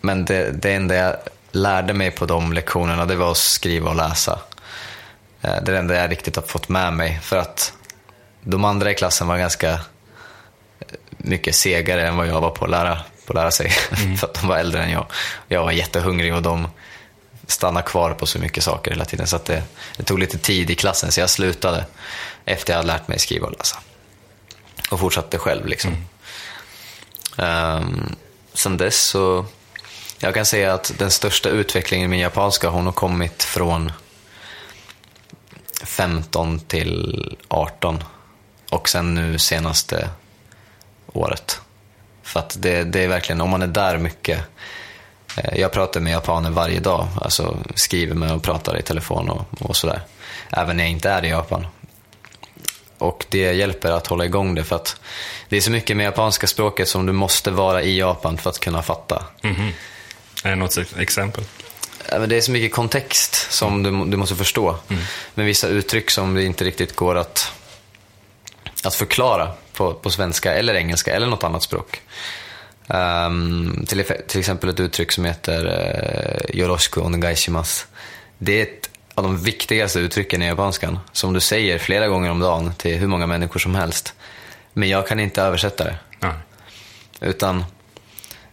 men det, det enda jag lärde mig på de lektionerna, det var att skriva och läsa. Eh, det är det enda jag riktigt har fått med mig. För att de andra i klassen var ganska mycket segare än vad jag var på att lära, på att lära sig. för att de var äldre än jag. Jag var jättehungrig och de stannade kvar på så mycket saker hela tiden. Så att det, det tog lite tid i klassen, så jag slutade efter jag hade lärt mig skriva och läsa. Och fortsatte själv liksom. Um, sen dess så, jag kan säga att den största utvecklingen i min japanska hon har kommit från 15 till 18 och sen nu senaste året. För att det, det är verkligen, om man är där mycket, eh, jag pratar med japaner varje dag, alltså skriver med och pratar i telefon och, och sådär. Även när jag inte är i Japan. Och det hjälper att hålla igång det för att det är så mycket med japanska språket som du måste vara i Japan för att kunna fatta. Är det något exempel? Men Det är så mycket kontext som du, du måste förstå. Med vissa uttryck som det inte riktigt går att, att förklara på, på svenska eller engelska eller något annat språk. Ehm, till, till exempel ett uttryck som heter uh, Yoroshiku onegaishimasu. Det är ett av de viktigaste uttrycken i japanskan som du säger flera gånger om dagen till hur många människor som helst. Men jag kan inte översätta det. Nej. Utan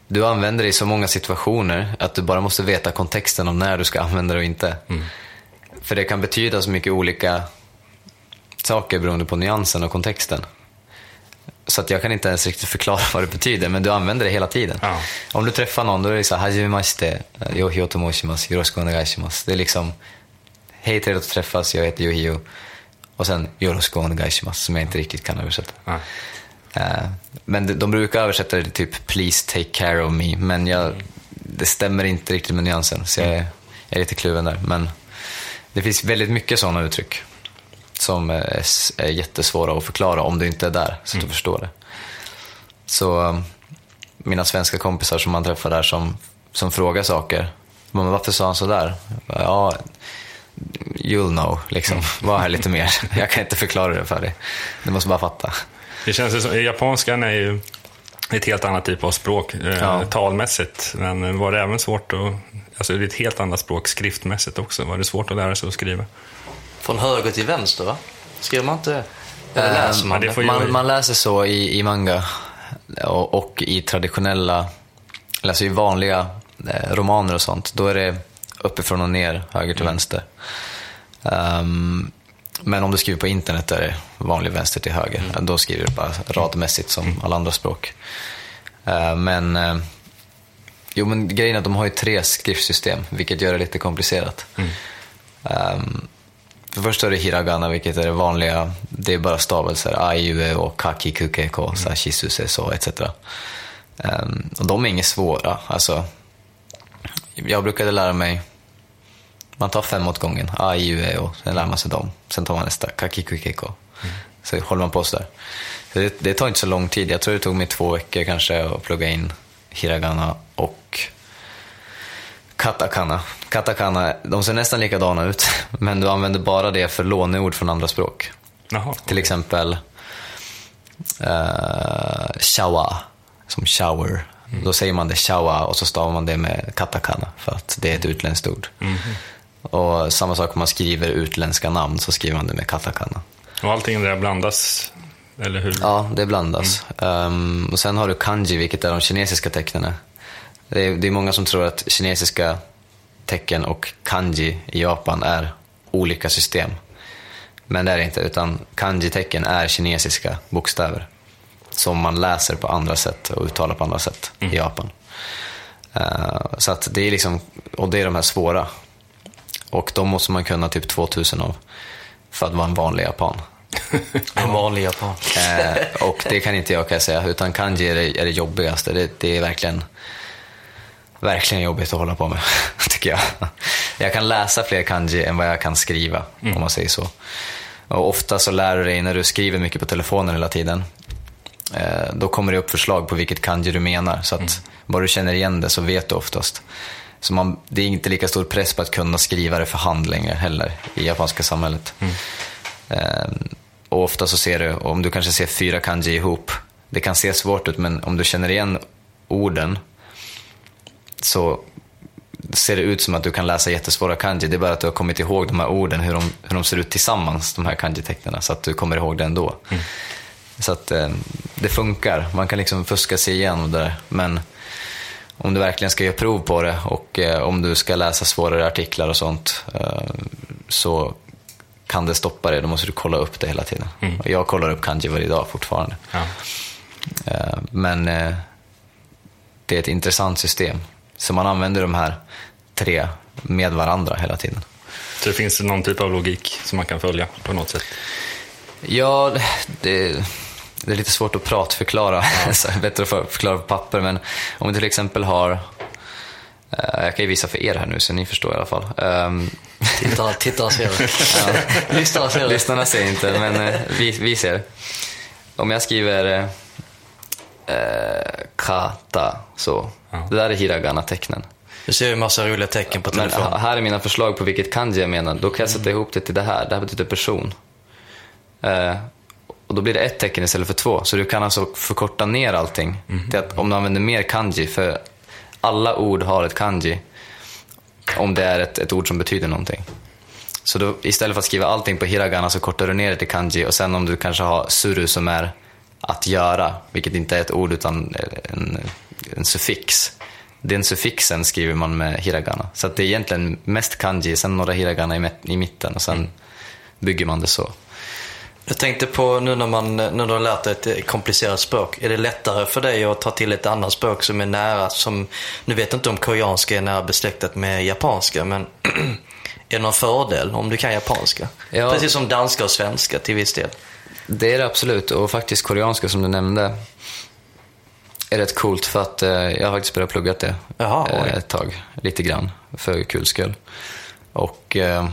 du använder det i så många situationer att du bara måste veta kontexten om när du ska använda det och inte. För det kan betyda så mycket olika saker beroende på nyansen och kontexten. Så att jag kan inte ens riktigt förklara vad det betyder, men du använder det hela tiden. Ja. Om du träffar någon, då är det så här, hajimemashite, yohio tomoshimasu, yoroshiku onegaishimasu. Det är liksom, hej trevligt att träffas, jag heter Yohio. Och sen yoroshiku onegaishimasu, som jag inte riktigt kan översätta. Nej. Eh, Men de- de brukar översätta det till typ “Please take care of me”, men jag, det stämmer inte riktigt med nyansen, så jag är, jag är lite kluven där. Men det finns väldigt mycket sådana uttryck som är, jättesvåra att förklara om du inte är där, så att du förstår det. Så eh, mina svenska kompisar som man träffar där som, som frågar saker, men varför sa han sådär? Ja, you'll know, liksom. Var här lite mer. Jag kan inte förklara det för dig. Du måste bara fatta. Det känns som, japanskan är ju ett helt annat typ av språk eh, Ja. talmässigt. Men var det även svårt att... Alltså det är ett helt annat språk skriftmässigt också. Var det svårt att lära sig att skriva? Från höger till vänster, va? Skriver man inte? Eller Eh, läser man det Man, man läser så i, i manga och, och i traditionella, alltså i vanliga eh, romaner och sånt. Då är det uppifrån och ner, höger till vänster. Ehm, men om du skriver på internet är det vanlig vänster till höger. Då skriver du bara radmässigt som alla andra språk. Eh, men, eh, jo, men grejen är att de har ju tre skriftsystem, vilket gör det lite komplicerat. Ehm, för först är det hiragana, vilket är det vanliga. Det är bara stavelser. A, I, U, E, och kaki, kuke, ko, sa, shisu, se, so, etc. Ehm, och de är inget svåra. Alltså, jag brukade lära mig, man tar fem åt gången. A, I, U, E, och sen lär man sig dem. Sen tar man nästa, kaki, kuke, ko. Så håller man på sådär. Så det, det tar inte så lång tid. Jag tror det tog mig två veckor kanske att plugga in hiragana och Katakana. Katakana, de ser nästan likadana ut, men du använder bara det för låneord från andra språk. Jaha. Till exempel uh, shawa, som shower. Då säger man det shawa och så stavar man det med katakana för att det är ett utländskt ord. Och samma sak om man skriver utländska namn så skriver man det med katakana. Och allting där blandas, eller hur? Ja, det blandas. Ehm, och sen har du kanji, vilket är de kinesiska tecknen. Det är, det är många som tror att kinesiska tecken och kanji i Japan är olika system. Men det är det inte, utan kanji-tecken är kinesiska bokstäver. Som man läser på andra sätt och uttalar på andra sätt i Japan. Eh, så att det är liksom, och det är de här svåra. Och de måste man kunna typ 2000 av för att vara en vanlig japan. En vanlig japan. Eh, och det kan inte jag kan jag säga, utan kanji är det, är det jobbigaste. Det, det är verkligen, verkligen jobbigt att hålla på med, tycker jag. Jag kan läsa fler kanji än vad jag kan skriva, om man säger så. Och ofta så lär du dig när du skriver mycket på telefonen hela tiden. Eh, då kommer det upp förslag på vilket kanji du menar. Så att bara du känner igen det så vet du oftast. Så man, det är inte lika stor press på att kunna skriva det för hand längre heller i japanska samhället. Eh, och ofta så ser du, om du kanske ser fyra kanji ihop, det kan se svårt ut men om du känner igen orden så ser det ut som att du kan läsa jättesvåra kanji. Det är bara att du har kommit ihåg de här orden, hur de, hur de ser ut tillsammans, de här kanji-tecknen, så att du kommer ihåg det ändå. Så att eh, det funkar. Man kan liksom fuska sig igenom det där. Men om du verkligen ska göra prov på det och eh, om du ska läsa svårare artiklar och sånt eh, så kan det stoppa dig. Då måste du kolla upp det hela tiden. Och jag kollar upp kanji varje dag fortfarande. Ja. Eh, Men eh, det är ett intressant system. Så man använder de här tre med varandra hela tiden. Så det finns någon typ av logik som man kan följa på något sätt. Ja, det, det är lite svårt att pratförklara. Är bättre att förklara på papper. Men om vi till exempel har... eh, Jag kan ju visa för er här nu så ni förstår i alla fall. Ehm, Tittare, tittare ser det. Lyssnare ser det. Lyssnarna ser inte, men eh, vi, vi ser. Om jag skriver eh, kata, så. Det där är hiragana-tecknen. Du ser ju en massa roliga tecken på telefonen. här är mina förslag på vilket kanji jag menar. Då kan jag sätta ihop det till det här. Det här betyder person. Eh, och då blir det ett tecken istället för två. Så du kan alltså förkorta ner allting. Till att om du använder mer kanji, för alla ord har ett kanji. Om det är ett, ett ord som betyder någonting. Så då, istället för att skriva allting på hiragana så kortar du ner det till kanji. Och sen om du kanske har suru som är att göra, vilket inte är ett ord utan en, en suffix. Den suffixen skriver man med hiragana. Så det är egentligen mest kanji, sen några hiragana i, i mitten och sen bygger man det så. Jag tänkte på nu när, man, när du har lärt dig ett komplicerat språk. Är det lättare för dig att ta till ett annat språk som är nära, som, nu vet jag inte om koreanska är nära besläktat med japanska, men är det någon fördel om du kan japanska? Ja. Precis som danska och svenska till viss del. Det är det absolut och faktiskt koreanska som du nämnde är rätt coolt för att eh, jag har faktiskt börjat plugga det Jaha, eh, ett tag, lite grann, för kul skull. Och eh,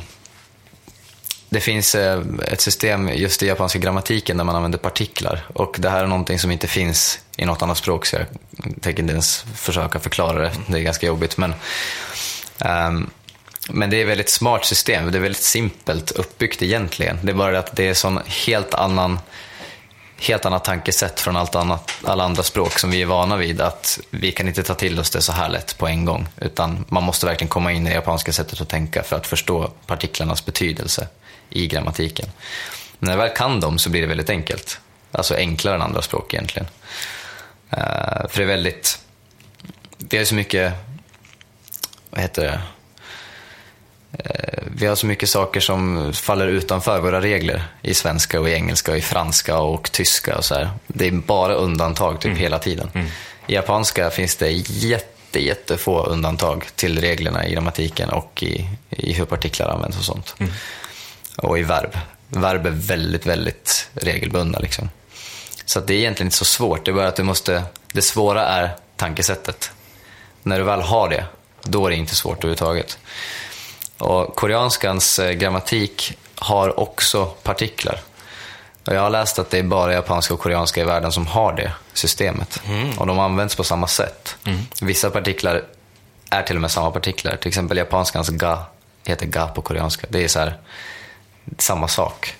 det finns eh, ett system just i japanska grammatiken där man använder partiklar och det här är någonting som inte finns i något annat språk så jag tänker inte ens försöka förklara det, det är ganska jobbigt. Men, ehm, men det är ett väldigt smart system, det är väldigt simpelt uppbyggt egentligen. Det är bara det att det är sån helt annan helt annat tankesätt från allt annat, alla andra språk som vi är vana vid. Att vi kan inte ta till oss det så här lätt på en gång. Utan man måste verkligen komma in i det japanska sättet att tänka för att förstå partiklarnas betydelse i grammatiken. När jag väl kan dem så blir det väldigt enkelt. Alltså enklare än andra språk egentligen. Uh, för det är väldigt... Vi har så mycket... Vad heter det? Eh, Vi har så mycket saker som faller utanför våra regler i svenska och i engelska och i franska och tyska och så här. Det är bara undantag typ hela tiden. I japanska finns det jätte, jättefå undantag till reglerna i grammatiken och i, i hur partiklar används och sånt. Och i verb. Verb är väldigt, väldigt regelbundna liksom. Så det är egentligen inte så svårt. Det är bara att du måste, det svåra är tankesättet. När du väl har det, då är det inte svårt överhuvudtaget. Och koreanskans eh, grammatik har också partiklar. Och jag har läst att det är bara japanska och koreanska i världen som har det systemet. Och de används på samma sätt. Vissa partiklar är till och med samma partiklar. Till exempel japanskans ga heter ga på koreanska. Det är så här, samma sak.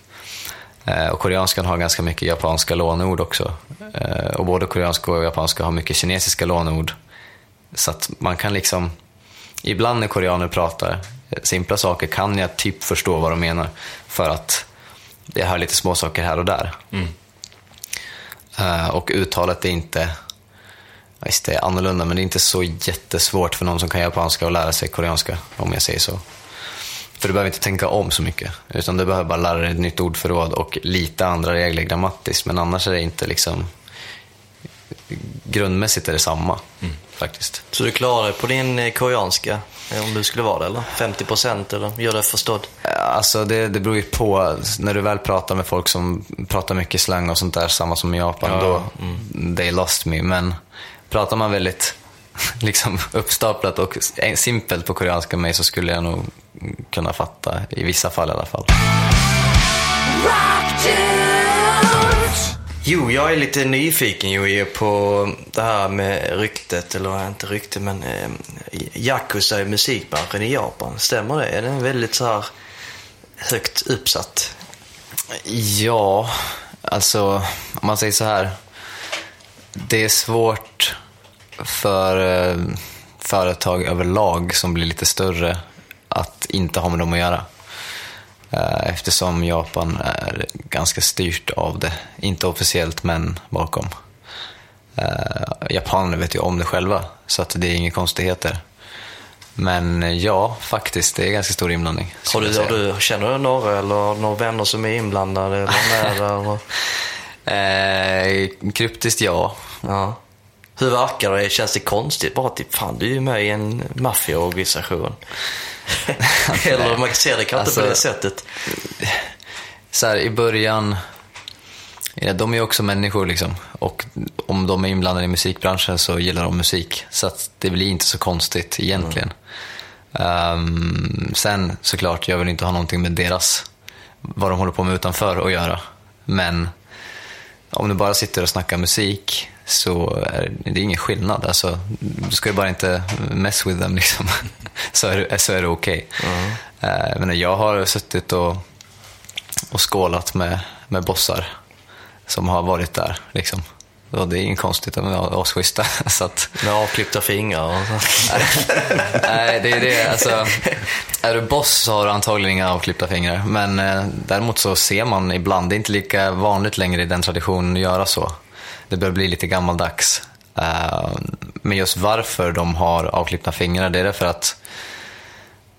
Eh, Och koreanskan har ganska mycket japanska låneord också. Eh, Och både koreanska och japanska har mycket kinesiska låneord. Så att man kan liksom, ibland när koreaner pratar simpla saker kan jag typ förstå vad de menar. För att jag hör lite små saker här och där. Eh, Och uttalet är inte, visst det är annorlunda men det är inte så jättesvårt för någon som kan japanska att lära sig koreanska, om jag säger så. För du behöver inte tänka om så mycket. Utan du behöver bara lära dig ett nytt ordförråd och lite andra regler grammatiskt. Men annars är det inte liksom... Grundmässigt är det samma, faktiskt. Så du klarar dig på din eh, koreanska, eh, om du skulle vara det, eller? 50 procent, eller gör dig förstådd? Alltså det, det beror ju på. När du väl pratar med folk som pratar mycket slang och sånt där, samma som i Japan, då they lost me. Men pratar man väldigt liksom uppstaplat och simpelt på koreanska med mig så skulle jag nog kunna fatta, i vissa fall i alla fall. Jo, jag är lite nyfiken ju på det här med ryktet, eller inte rykte, men eh, Yakuza i musikbranschen i Japan. Stämmer det? Är den väldigt så här högt uppsatt? Ja, alltså om man säger så här. Det är svårt för, eh, företag överlag som blir lite större att inte ha med dem att göra. Eh, Eftersom Japan är ganska styrt av det. Inte officiellt, men bakom. Eh, Japaner vet ju om det själva, så att det är inga konstigheter. Men eh, ja, faktiskt, det är ganska stor inblandning. Har du, har du, känner du några eller några vänner som är inblandade eller? Och, Eh, kryptiskt ja. ja. Hur verkar det? Känns det konstigt? Bara typ, fan du är ju med i en maffiaorganisation. eller man ser det kanske Alltså- på det sättet. så här, i början, ja, de är ju också människor liksom. Och om de är inblandade i musikbranschen så gillar de musik. Så att det blir inte så konstigt egentligen. Ehm, sen såklart, jag vill inte ha någonting med deras, vad de håller på med utanför att göra. Men om du bara sitter och snackar musik så är det ingen skillnad. Alltså, du ska ju bara inte mess with them liksom. så är det, så är det okej. Eh, men jag har suttit och och skålat med, med bossar som har varit där. Liksom. Och det är inget konstigt, de är asschyssta. Så att, Med avklippta fingrar och så. nej, det är det. Alltså, är du boss så har du antagligen inga avklippta fingrar. Men eh, däremot så ser man ibland, det är inte lika vanligt längre i den traditionen att göra så. Det börjar bli lite gammaldags. Eh, men just varför de har avklippta fingrar, det är därför att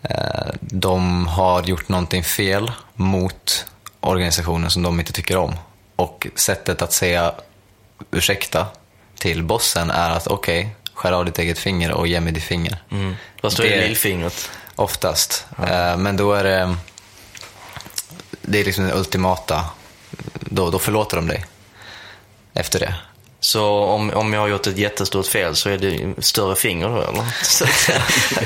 eh, de har gjort någonting fel mot organisationen som de inte tycker om. Och sättet att säga ursäkta till bossen är att okej, skär av ditt eget finger och ge mig ditt finger. Mm. Vad står det i Det- lillfingret? Oftast. Eh, Men då är det, det är liksom den ultimata, då, då förlåter de dig efter det. Så om, om jag har gjort ett jättestort fel så är det större finger då eller? Så,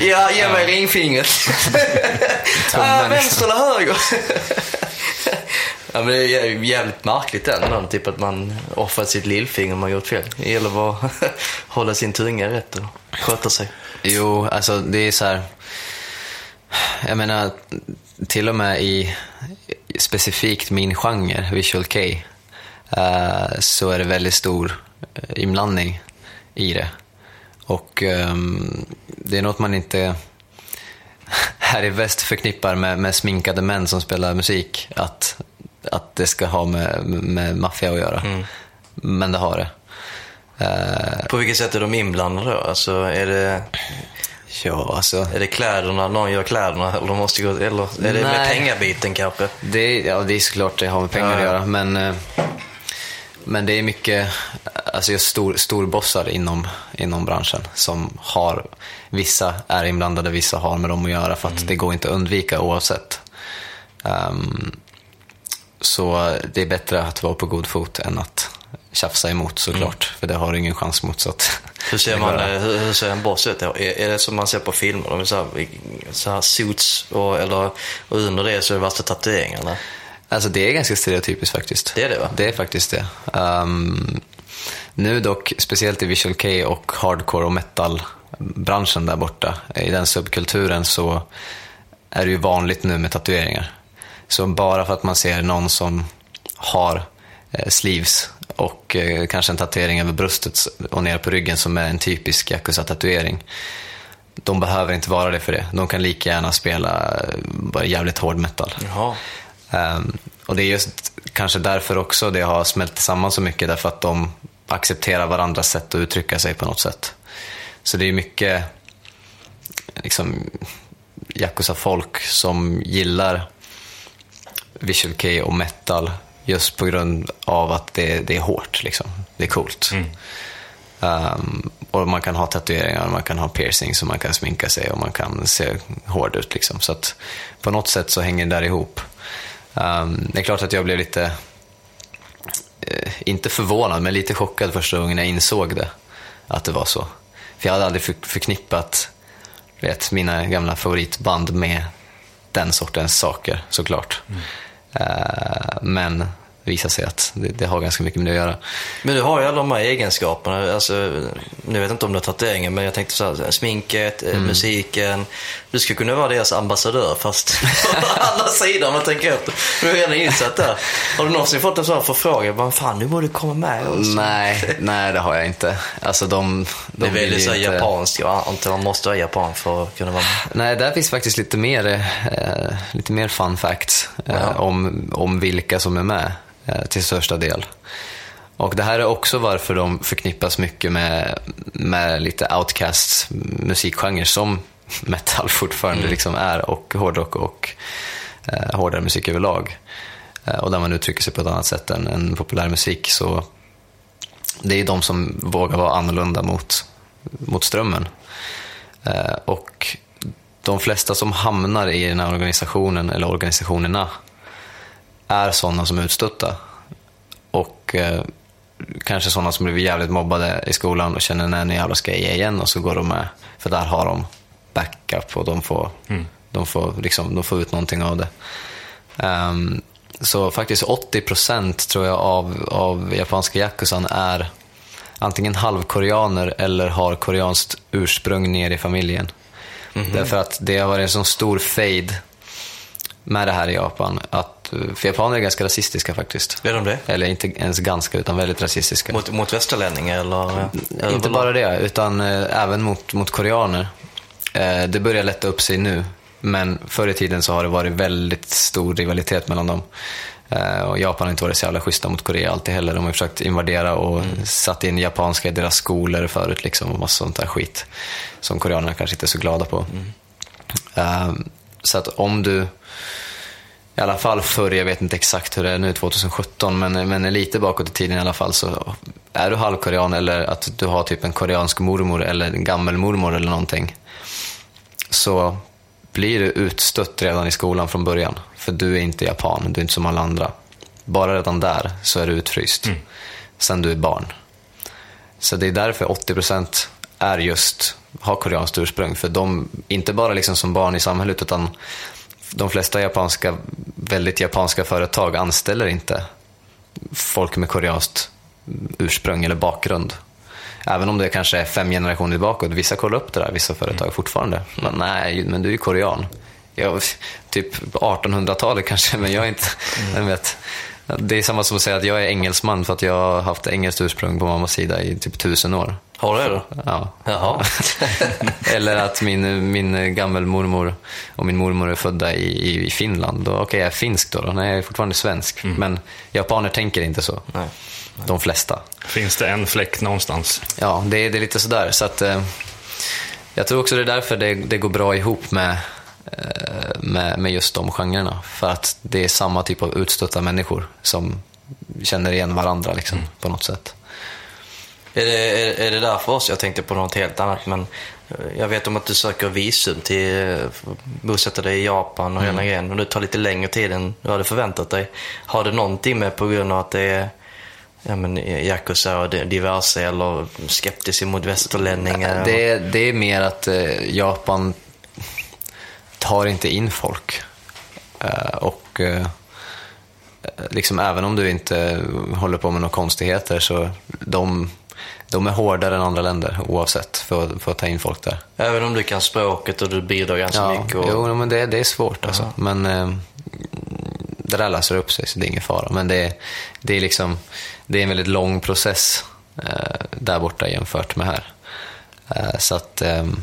ja, ge mig ringfingret. ah, vänster eller höger? ja, men det är jä- jävligt märkligt ändå, typ att man offrar sitt lillfinger om man har gjort fel. Det gäller att hålla sin tunga rätt och sköta sig. Jo, alltså det är så här. Jag menar, till och med i specifikt min genre, visual K, så är det väldigt stor eh, inblandning i det. Och ehm, det är något man inte här i väst förknippar med, med sminkade män som spelar musik. Att, att det ska ha med, med maffia att göra. Men det har det. Eh, På vilket sätt är de inblandade då? Alltså är det, ja, alltså. är det kläderna, någon gör kläderna eller, måste gå, eller är det med Nej. pengabiten kanske? Det ja, det är såklart det har med pengar Ja, att göra. Men, eh, men det är mycket alltså just stor, storbossar inom, inom branschen som har, vissa är inblandade, vissa har med dem att göra för att Mm. det går inte att undvika oavsett. Ehm, så det är bättre att vara på god fot än att tjafsa emot såklart. För det har du ingen chans mot. Så att, Mm. Hur ser, man, hur ser en boss ut? Är, är det som man ser på filmer? De är så här, så här suits och, eller, och under det så är det värsta tatueringarna. Alltså det är ganska stereotypiskt faktiskt. Det är det, va? Det är faktiskt det. Ehm, nu dock, speciellt i visual K och hardcore och metal-branschen där borta, i den subkulturen så är det ju vanligt nu med tatueringar. Så bara för att man ser någon som har eh, sleeves och eh, kanske en tatuering över bröstet och ner på ryggen som är en typisk Yakuza-tatuering. De behöver inte vara det för det. De kan lika gärna spela eh, bara jävligt hård metal. Jaha. Ehm, och det är just kanske därför också det har smält samman så mycket, därför att de accepterar varandras sätt att uttrycka sig på något sätt. Så det är mycket liksom, Yakuza-folk som gillar visual K och metal just på grund av att det, det är hårt, liksom. det är coolt. Ehm, och man kan ha tatueringar, man kan ha piercings och man kan sminka sig och man kan se hård ut. Liksom. Så att på något sätt så hänger det där ihop. Ehm, det är klart att jag blev lite, eh, inte förvånad, men lite chockad första gången jag insåg det. Att det var så. För jag hade aldrig för, förknippat vet, mina gamla favoritband med den sortens saker, såklart. Eh, men visar sig att det, det har ganska mycket med det att göra. Men du har ju alla de här egenskaperna. Alltså, nu vet jag inte om du har tatueringar, men jag tänkte så här, sminket, eh, Mm. musiken. Du skulle kunna vara deras ambassadör fast på andra sidan om man tänker efter. Du är redan insatt där. Har du någonsin fått en sån förfrågan? Vad fan, nu borde du komma med oss. Nej, nej, det har jag inte. Alltså de, de Det är vill väldigt så inte- japanskt. Jag antar man måste vara japan för att kunna vara med. Nej, där finns faktiskt lite mer, eh, lite mer fun facts eh, Ja. om, om vilka som är med eh, till största del. Och det här är också varför de förknippas mycket med, med lite outcasts musikgenre som metal fortfarande liksom är och hårdrock och eh, hårdare musik överlag. Eh, och där man uttrycker sig på ett annat sätt än, än populär musik. Så det är de som vågar vara annorlunda mot, mot strömmen. Eh, och de flesta som hamnar i den här organisationen, eller organisationerna, är sådana som är utstötta. Och eh, kanske sådana som blivit jävligt mobbade i skolan och känner nej nu jävlar ska jag ge igen och så går de med. För där har de backup och de får, de får, liksom, de får ut någonting av det. Ehm, så faktiskt 80% tror jag av, av japanska yakuzan är antingen halvkoreaner eller har koreanskt ursprung ner i familjen. Därför att det har varit en sån stor fade med det här i Japan. Att, för japaner är ganska rasistiska faktiskt. Är de det? Eller inte ens ganska, utan väldigt rasistiska. Mot, mot västerlänningar eller? eller Inte bara det, utan eh, även mot, mot koreaner. Eh, det börjar lätta upp sig nu, men förr i tiden så har det varit väldigt stor rivalitet mellan dem. Eh, och Japan har inte varit så jävla schyssta mot Korea alltid heller. De har försökt invadera och satt in japanska i deras skolor förut liksom, och massa sånt där skit. Som koreanerna kanske inte är så glada på. Eh, så att om du i alla fall förr, jag vet inte exakt hur det är nu 2017, men, men lite bakåt i tiden i alla fall så är du halvkorean eller att du har typ en koreansk mormor eller en gammelmormor eller någonting så blir du utstött redan i skolan från början. För du är inte japan, du är inte som alla andra. Bara redan där så är du utfryst. Sen du är barn. Så det är därför 80% är just, har koreanskt ursprung. För de, inte bara liksom som barn i samhället, utan de flesta japanska, väldigt japanska företag anställer inte folk med koreanskt ursprung eller bakgrund. Även om det kanske är fem generationer bakåt. Vissa kollar upp det där, vissa företag fortfarande. Men nej, men du är ju korean. Jag, typ 1800-talet kanske, men jag är inte... Jag vet. Det är samma som att säga att jag är engelsman för att jag har haft engelskt ursprung på mammas sida i typ tusen år. Har du det? Ja. Jaha. Eller att min, min gammelmormor och min mormor är födda i, i, Finland. Okej, jag är finsk då, då. Nej, jag är fortfarande svensk. Men japaner tänker inte så. Nej. De flesta. Finns det en fläck någonstans? Ja, det, är- det är lite sådär. Så att, eh, jag tror också det är därför det, det går bra ihop med, eh, med, med just de genrerna. För att det är samma typ av utstötta människor som känner igen varandra liksom, på något sätt. Är det, är, är det där för oss? Jag tänkte på något helt annat, men eh, jag vet om att du söker visum till eh, bosätta dig i Japan och hela grejen. Och det tar lite längre tid än du hade förväntat dig. Har det någonting med på grund av att det är ja, men, Yakuza och di- diverse eller skeptisk mot västerlänningar? Det, är- det är mer att eh, Japan tar inte in folk. Eh, och eh, liksom även om du inte håller på med några konstigheter så de, de är hårdare än andra länder oavsett för, för att ta in folk där. Även om du kan språket och du bidrar ganska mycket? Och... Jo, men det, det är svårt alltså. Men eh, det där löser upp sig så det är ingen fara. Men det, det är liksom, det är en väldigt lång process eh, där borta jämfört med här. Eh, så att, ehm,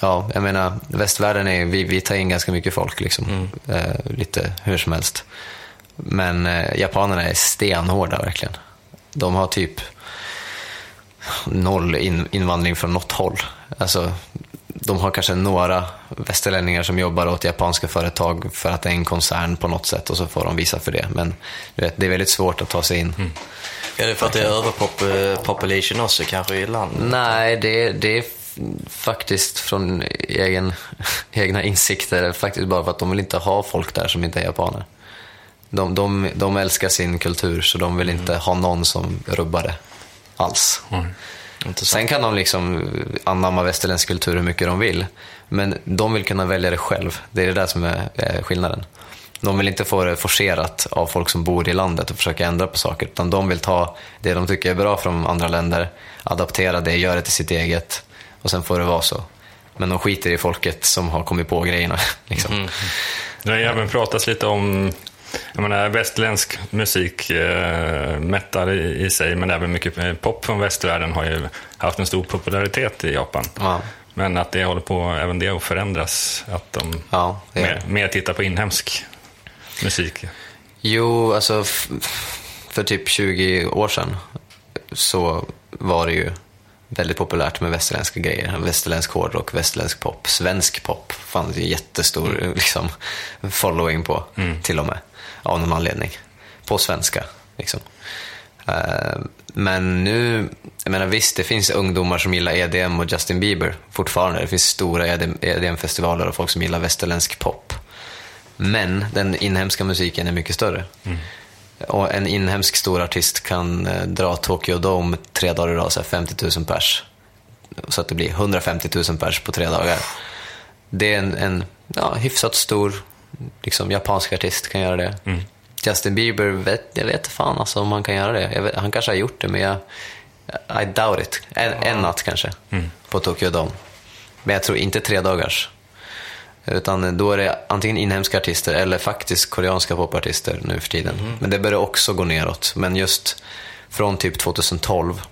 ja, jag menar, västvärlden är, vi, vi tar in ganska mycket folk liksom. Eh, lite hur som helst. Men eh, japanerna är stenhårda verkligen. De har typ noll in, invandring från något håll. Alltså, de har kanske några västerlänningar som jobbar åt japanska företag för att det är en koncern på något sätt och så får de visa för det. Men vet, det är väldigt svårt att ta sig in. Är det för att det är överpopulation också kanske i landet? Nej, det, det är faktiskt från egen, egna insikter. Faktiskt bara för att de vill inte ha folk där som inte är japaner. De, de, de älskar sin kultur så de vill inte ha någon som rubbar det alls. Sen kan de liksom anamma västerländsk kultur hur mycket de vill. Men de vill kunna välja det själv. Det är det där som är eh, skillnaden. De vill inte få det forcerat av folk som bor i landet och försöka ändra på saker, utan de vill ta det de tycker är bra från andra länder, adaptera det, göra det till sitt eget och sen får det vara så. Men de skiter i folket som har kommit på grejerna. Liksom. Det har även pratats lite om jag menar, västerländsk musik, eh, metal i, i sig, men även mycket eh, pop från västvärlden har ju haft en stor popularitet i Japan. Ja. Men att det håller på, även det, att förändras. Att de Ja, mer, mer tittar på inhemsk musik. Jo, alltså för typ 20 år sedan så var det ju väldigt populärt med västerländska grejer. Västerländsk hårdrock, västerländsk pop, svensk pop. fanns ju jättestor liksom, following på till och med. Av någon anledning. På svenska. Liksom. Eh, Men nu, jag menar visst, det finns ungdomar som gillar EDM och Justin Bieber fortfarande. Det finns stora EDM-festivaler och folk som gillar västerländsk pop. Men den inhemska musiken är mycket större. Och en inhemsk stor artist kan eh, dra Tokyo Dome tre dagar i rad, så här 50 000 pers. Så att det blir 150 000 pers på tre dagar. Det är en, en ja, hyfsat stor liksom, japansk artist kan göra det. Justin Bieber, vet, jag vet fan alltså om han kan göra det. Vet, han kanske har gjort det, men jag, I doubt it. En, en natt kanske, på Tokyo Dome. Men jag tror inte tre dagars. Utan då är det antingen inhemska artister eller faktiskt koreanska popartister nu för tiden. Men det börjar också gå neråt. Men just från typ 2012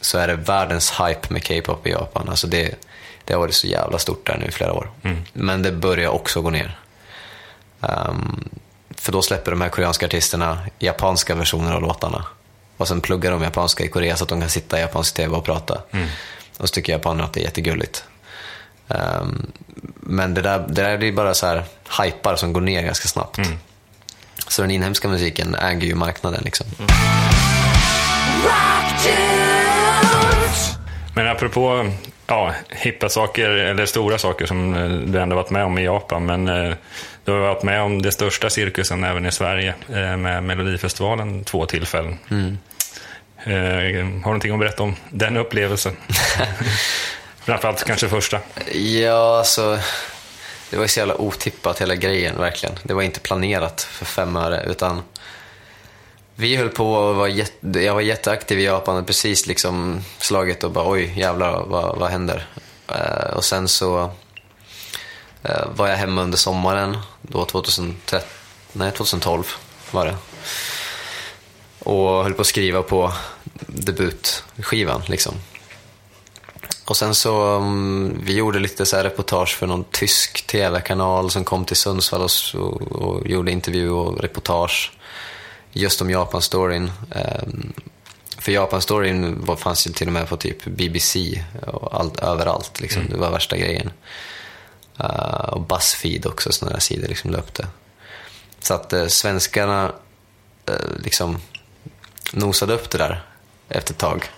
så är det världens hype med K-pop i Japan. Alltså det, det har varit så jävla stort där nu i flera år. Men det börjar också gå ner. Ehm, för då släpper de här koreanska artisterna japanska versioner av låtarna. Och sen pluggar de japanska i Korea så att de kan sitta i japansk tv och prata. Och så tycker japanerna att det är jättegulligt. Ehm, men det där, det där blir bara så här hypar som går ner ganska snabbt. Så den inhemska musiken äger ju marknaden liksom. Men apropå ja, hippa saker, eller stora saker som eh, du ändå varit med om i Japan, men eh, du har varit med om det största cirkusen även i Sverige eh, med Melodifestivalen två tillfällen. Eh, har du någonting att berätta om den upplevelsen? Framförallt kanske första. Ja, alltså. Det var ju så jävla otippat hela grejen verkligen. Det var inte planerat för fem öre utan vi höll på och var jätte, jag var jätteaktiv i Japan och precis liksom slagit och bara oj jävlar vad, vad händer? Eh, och sen så var jag hemma under sommaren då 2013, nej 2012 var det. Och höll på att skriva på debutskivan liksom. Och sen så, um, vi gjorde lite så här reportage för någon tysk tv-kanal som kom till Sundsvall och, och, gjorde intervju och reportage just om Japan-storyn. Um, för Japan-storyn fanns ju till och med på typ BBC och allt, överallt. Liksom. Det var värsta grejen. Uh, och Buzzfeed också, sådana där sidor liksom löpte. Så att uh, svenskarna uh, liksom nosade upp det där efter ett tag.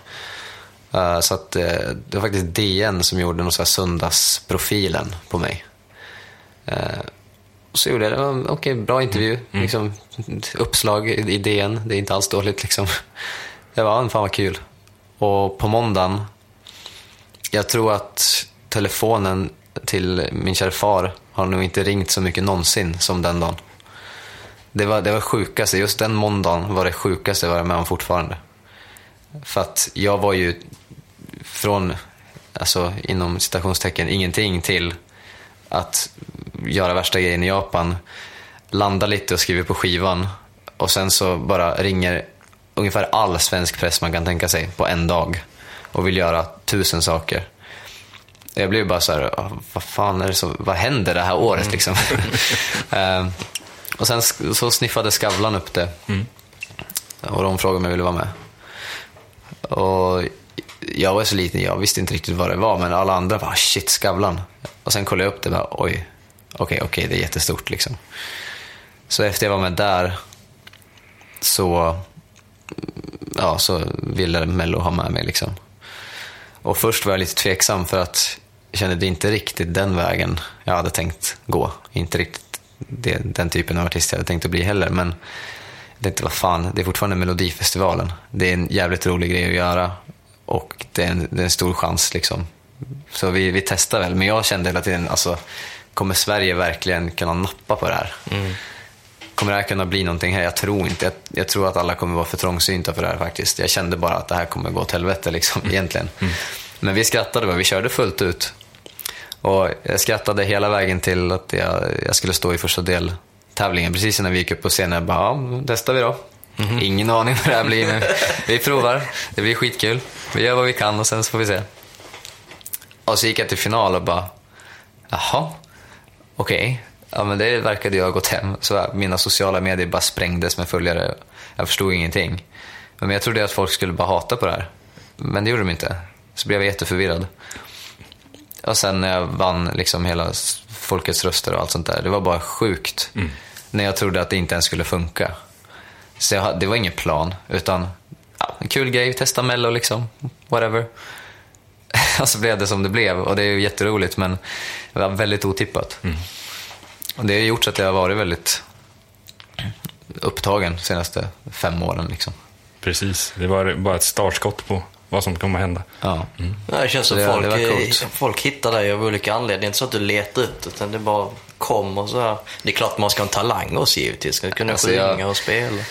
Så att det var faktiskt DN som gjorde någon sån här söndagsprofilen på mig. Så gjorde jag det. Okej, bra intervju. Liksom, uppslag i DN. Det är inte alls dåligt liksom. Var en fan vad kul. Och på måndagen, jag tror att telefonen till min kära far har nog inte ringt så mycket någonsin som den dagen. Det var det var sjukaste. Just den måndagen var det sjukaste jag varit med om fortfarande. För att jag var ju från, alltså inom citationstecken, ingenting till att göra värsta grejen i Japan, landa lite och skriva på skivan och sen så bara ringer ungefär all svensk press man kan tänka sig på en dag och vill göra tusen saker. Jag blev bara så här, "Ah, vad fan är det som, vad händer det här året liksom? Eh, och sen så sniffade Skavlan upp det. Och de frågade om jag ville vara med. Och jag var så liten, jag visste inte riktigt vad det var, men alla andra bara shit, Skavlan. Och sen kollade jag upp det och bara oj, okej, okej, det är jättestort liksom. Så efter jag var med där så, ja, så ville Mello ha med mig liksom. Och först var jag lite tveksam för att jag kände det är inte riktigt den vägen jag hade tänkt gå. Inte riktigt det, den typen av artist jag hade tänkt att bli heller. Men jag tänkte, vad fan, det är fortfarande Melodifestivalen. Det är en jävligt rolig grej att göra och det är en, det är en stor chans liksom. Så vi, vi testar väl, men jag kände hela tiden, alltså, kommer Sverige verkligen kunna nappa på det här? kommer det här kunna bli någonting här? Jag tror inte. Jag, jag tror att alla kommer vara för trångsynta för det här faktiskt. Jag kände bara att det här kommer gå åt helvete liksom, egentligen. Men vi skrattade bara, vi körde fullt ut. Och jag skrattade hela vägen till att jag, jag skulle stå i första deltävlingen. Precis innan vi gick upp på scenen, jag bara, ja, testar vi då. Ingen aning vad det här blir, men vi provar. Det blir skitkul. Vi gör vad vi kan och sen så får vi se. Och så gick jag till final och bara, jaha, okej. Ja, men det verkade ju ha gått hem. Så mina sociala medier bara sprängdes med följare. Jag förstod ingenting. Men jag trodde att folk skulle bara hata på det här. Men det gjorde de inte. Så blev jag jätteförvirrad. Och sen när jag vann liksom hela folkets röster och allt sånt där. Det var bara sjukt. När jag trodde att det inte ens skulle funka. Så jag, det var ingen plan, utan ja, en kul grej, testa mello liksom. Whatever. och så blev det som det blev och det är ju jätteroligt men det var väldigt otippat. Och det har gjort så att jag har varit väldigt upptagen de senaste fem åren. Liksom. Precis, det var bara ett startskott på vad som kommer att hända. Ja. Ja, det känns som Det- folk, det folk hittar dig av olika anledningar. Det är inte så att du letar ut utan det bara kommer så här. Det är klart man ska ha en talang också givetvis. Ska kunna Alltså, sjunga jag- och spela.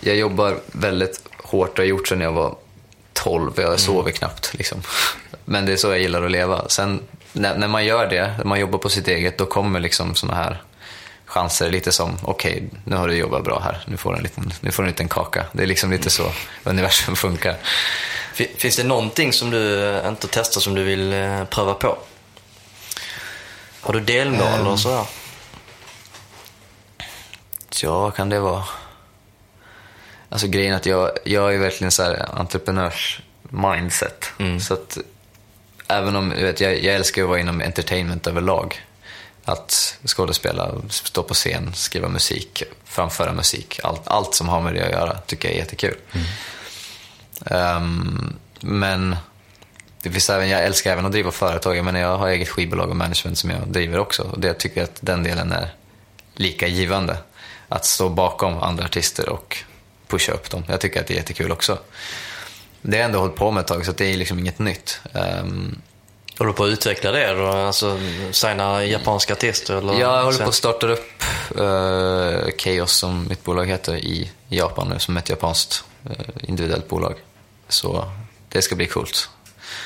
Jag jobbar väldigt hårt och har gjort sedan jag var 12. Jag sover knappt. Liksom. Men det är så jag gillar att leva. Sen när, när man gör det, när man jobbar på sitt eget, då kommer liksom såna här chanser. Lite som, okej, nu har du jobbat bra här. Nu får, du en liten, nu får du en liten kaka. Det är liksom lite så universum funkar. Fin- Finns det någonting som du eh, inte testar som du vill eh, pröva på? Har du delmål Ehm. och så här? Ja, vad kan det vara? Alltså grejen är att jag, jag är verkligen så här entreprenörs-mindset. Så att även om, vet, jag, jag älskar att vara inom entertainment överlag. Att skådespela, stå på scen, skriva musik, framföra musik. Allt, allt som har med det att göra tycker jag är jättekul. Ehm, men det finns även, jag älskar även att driva företag. Menar, jag har eget skivbolag och management som jag driver också. Och det jag tycker att den delen är lika givande. Att stå bakom andra artister och pusha upp dem. Jag tycker att det är jättekul också. Det har jag ändå hållit på med ett tag, så det är liksom inget nytt. Ehm, Håller du på att utveckla det då? Alltså signa japanska artister? Eller jag håller på att starta upp uh, Chaos, som mitt bolag heter, i Japan nu, som ett japanskt eh, individuellt bolag. Så det ska bli coolt.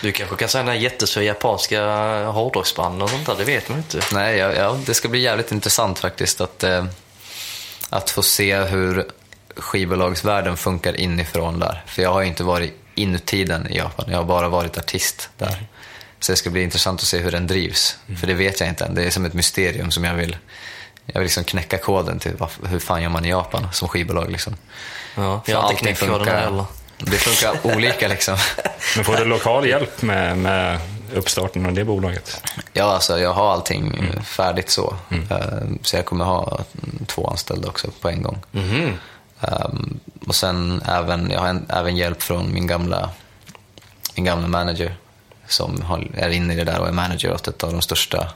Du kanske kan signa jättestora japanska hårdrocksband och sånt där, det vet man inte. Nej, ja, ja, det ska bli jävligt intressant faktiskt att, eh, att få se hur skivbolagsvärlden funkar inifrån där. För jag har ju inte varit inuti den i Japan, jag har bara varit artist där. Så det ska bli intressant att se hur den drivs. För det vet jag inte än, det är som ett mysterium som jag vill jag vill liksom knäcka koden till hur fan gör man i Japan som skivbolag. Liksom. Ja, För jag har inte allting heller. Det funkar olika liksom. Men får du lokal hjälp med, med uppstarten av det bolaget? Ja, alltså jag har allting eh, färdigt så. Eh, Så jag kommer ha mm, två anställda också på en gång. Um, och sen även, jag har en, även hjälp från min gamla, min gamla manager som har, är inne i det där och är manager åt ett av de största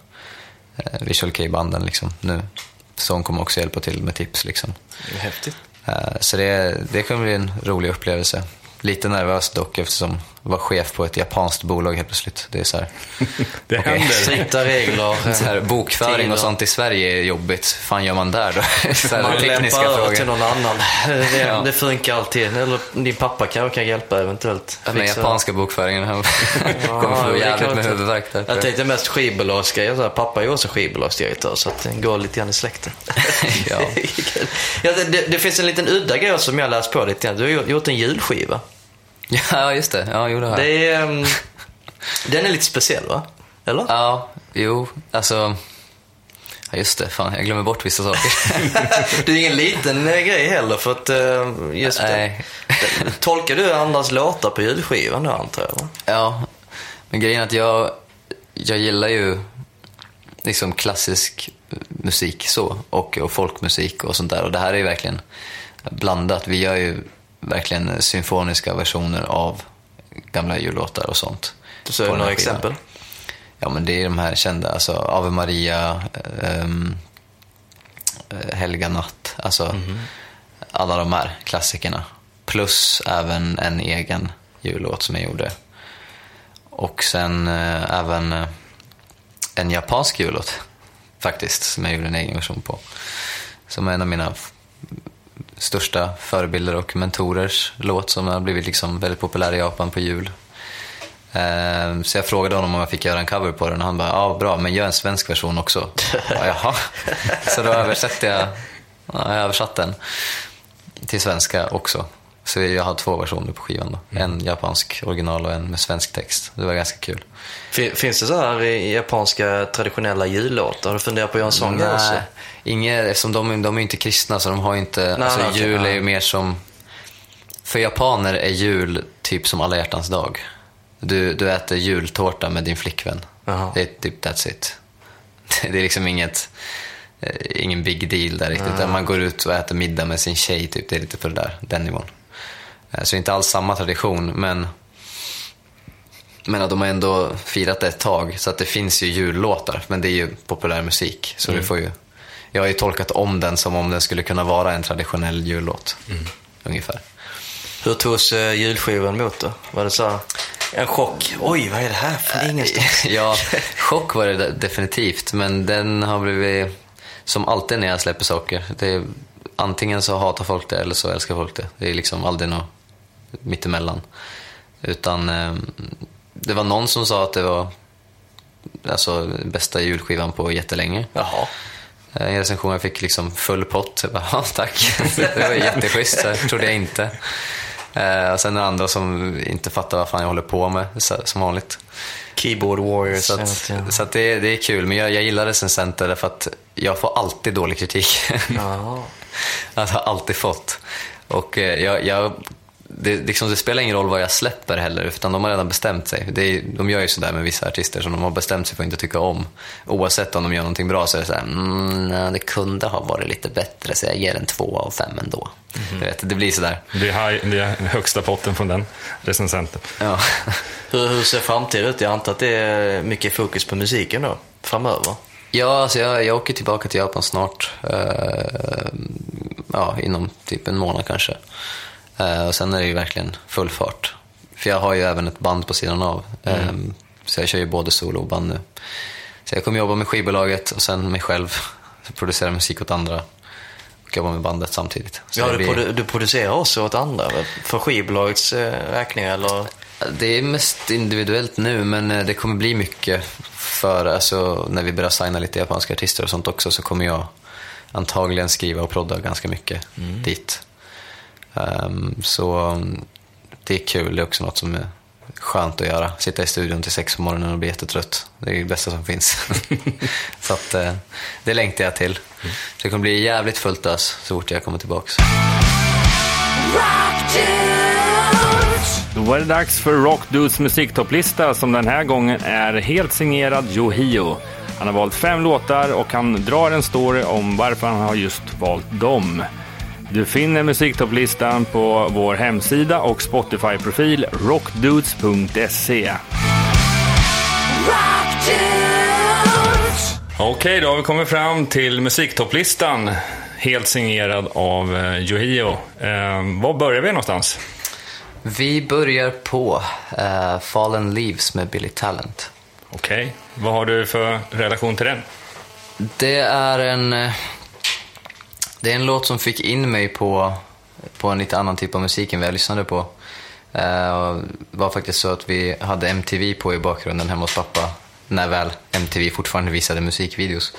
eh, Visual Kei-banden liksom, nu. Så hon kommer också hjälpa till med tips. Liksom. Häftigt. Eh, så det, det kommer bli en rolig upplevelse. Lite nervös dock eftersom jag var chef på ett japanskt bolag helt plötsligt. Det är så här, Det Okej. händer. Strikta regler. så här, bokföring och sånt i Sverige är jobbigt. fan gör man där då? så här, Man tekniska lämpar över frågor. till någon annan. Det, Ja. det funkar alltid. Eller din pappa kanske kan hjälpa eventuellt. Den Fixa- japanska bokföringen kommer få det jävligt med jag huvudvärk där. Jag tänkte mest skivbolagsgrejer. Pappa är ju också skivbolagsdirektör så att det går lite grann i släkten. Ja. ja, det, det, det finns en liten udda grej som jag läst på lite grann. Du har gjort- gjort en julskiva. Ja, just det. Ja, jo, det har. Det är, um, den är lite speciell va? Eller? Ja, jo, alltså... Ja, just det. Fan, jag glömmer bort vissa saker. Det är ingen liten eh, grej heller för att eh, just Nej. det. Tolkar du andras låtar på julskivan då antar jag? Va? Ja, men grejen är att jag, jag gillar ju liksom klassisk musik så och, och folkmusik och sånt där. Och det här är ju verkligen blandat. Vi gör ju verkligen symfoniska versioner av gamla jullåtar och sånt. Så några skivan. exempel? Ja, men det är de här kända, alltså Ave Maria, eh, Helga natt, alltså alla de här klassikerna. Plus även en egen jullåt som jag gjorde. Och sen eh, även eh, en japansk jullåt faktiskt, som jag gjorde en egen version på. som är en av mina största förebilder och mentorers låt som har blivit liksom väldigt populär i Japan på jul. Ehm, så jag frågade honom om jag fick göra en cover på den och han bara, ja bra, men gör en svensk version också. Ja, Jaha. Så då översatte jag, ja, jag översatt den till svenska också. Så jag har två versioner på skivan då. En japansk original och en med svensk text. Det var ganska kul. Fin- Finns det så här japanska traditionella jullåtar? Har du funderat på att göra en sån grej också? Nej, inget, eftersom de, de är inte kristna så de har inte, Nej, alltså nej, jul är nej. ju mer som, för japaner är jul typ som alla hjärtans dag. Du, du äter jultårta med din flickvän. Jaha. Det är typ that's it. Det är liksom inget, eh, ingen big deal där riktigt. Utan Man går ut och äter middag med sin tjej, typ. det är lite på det där, den nivån. Eh, Så inte alls samma tradition, men men att de har ändå firat det ett tag, så att det finns ju jullåtar, men det är ju populär musik. Så Mm. det får ju, jag har ju tolkat om den som om den skulle kunna vara en traditionell jullåt. Mm. Ungefär. Hur togs uh, julskivan emot då? Var det så en chock? Oj, vad är det här från ingenstans? ja, chock var det de- definitivt, men den har blivit, som alltid när jag släpper saker, det är, antingen så hatar folk det eller så älskar folk det. Det är liksom aldrig något mittemellan. Utan eh, det var någon som sa att det var alltså, bästa julskivan på jättelänge. Jaha. Eh, I recensionen jag fick liksom full pott. Jag bara, ja, tack. Det var jätteschysst. Det trodde jag inte. Eh, och sen det andra som inte fattar vad fan jag håller på med, som vanligt. Keyboard Warriors. Så, att, ja. så det, det är kul, men jag, jag gillar recensenter därför att jag får alltid dålig kritik. Jaha. Alltså, har alltid fått. Och eh, jag, jag, det, liksom, det spelar ingen roll vad jag släpper heller, utan de har redan bestämt sig. Det är, de gör ju sådär med vissa artister som de har bestämt sig för att inte tycka om. Oavsett om de gör någonting bra så är det såhär, mm, nej, det kunde ha varit lite bättre så jag ger en två av fem ändå. Du vet, det blir sådär. Det är, high, det är högsta potten från den recensenten. Ja. Hur, hur ser framtiden ut? Jag antar att det är mycket fokus på musiken då, framöver. Ja, alltså jag, jag åker tillbaka till Japan snart. Eh, ja, inom typ en månad kanske. Eh, och sen är det ju verkligen full fart. För jag har ju även ett band på sidan av. Eh, så jag kör ju både solo och band nu. Så jag kommer jobba med skivbolaget och sen mig själv. Producera musik åt andra. Och jobba med bandet samtidigt. Så Ja, du, blir- produ- du producerar också åt andra, för skivbolagets eh, räkning eller? Det är mest individuellt nu, men eh, det kommer bli mycket för, alltså, när vi börjar signa lite japanska artister och sånt också, så kommer jag antagligen skriva och prodda ganska mycket dit. Ehm, så det är kul, det är också något som är skönt att göra. Sitta i studion till sex på morgonen och bli jättetrött. Det är det bästa som finns. så att, eh, det längtar jag till. Så det kommer bli jävligt fullt ös så fort jag kommer tillbaks. Då var det dags för Rock Dudes musiktopplista som den här gången är helt signerad Yohio. Han har valt fem låtar och han drar en story om varför han har just valt dem. Du finner musiktopplistan på vår hemsida och Spotify-profil rockdudes.se. Okej, då har vi kommit fram till musiktopplistan. Helt signerad av eh, Yohio. Eh, var börjar vi någonstans? Vi börjar på eh, Fallen Leaves med Billy Talent. Okej, vad har du för relation till den? Det är en, eh, det är en låt som fick in mig på, på en lite annan typ av musik än vad jag lyssnade på. Eh, Det var faktiskt så att vi hade MTV på i bakgrunden hemma hos pappa, när väl MTV fortfarande visade musikvideos.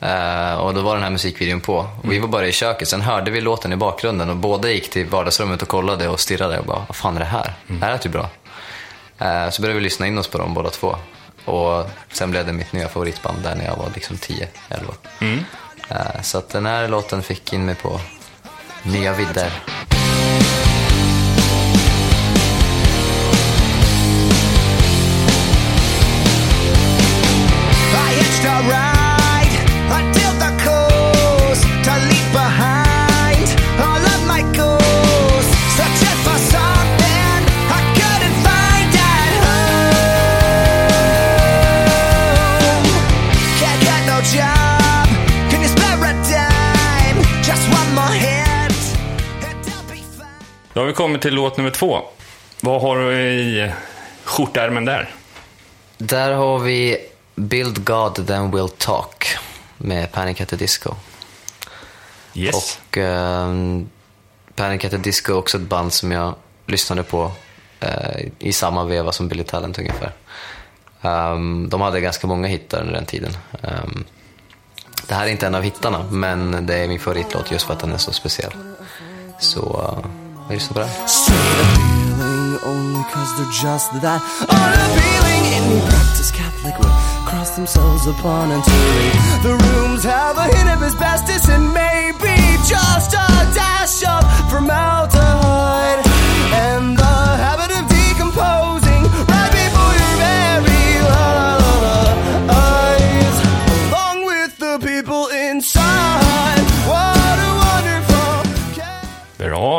Eh, och då var den här musikvideon på. Och vi var bara i köket, sen hörde vi låten i bakgrunden och båda gick till vardagsrummet och kollade och stirrade och bara, vad fan är det här? Det här lät ju bra. Eh, så började vi lyssna in oss på dem båda två. Och sen blev det mitt nya favoritband där när jag var liksom 10-11. Eh, Eh, så att den här låten fick in mig på nya vidder. Kommit till låt nummer två. Vad har du i skjortärmen där? Där har vi Build God Then We'll Talk med Panic at the Disco. Yes. Och eh, Panic at the Disco är också ett band som jag lyssnade på eh, i samma veva som Billy Talent ungefär. Ehm, de hade ganska många hittar under den tiden. Ehm, det här är inte en av hittarna, men det är min favoritlåt just för att den är så speciell. Så uh, lyssnar på den. Only cause they're just that unappealing. Any practice Catholic would cross themselves upon entering the rooms. Have a hint of asbestos and maybe just a dash of formaldehyde.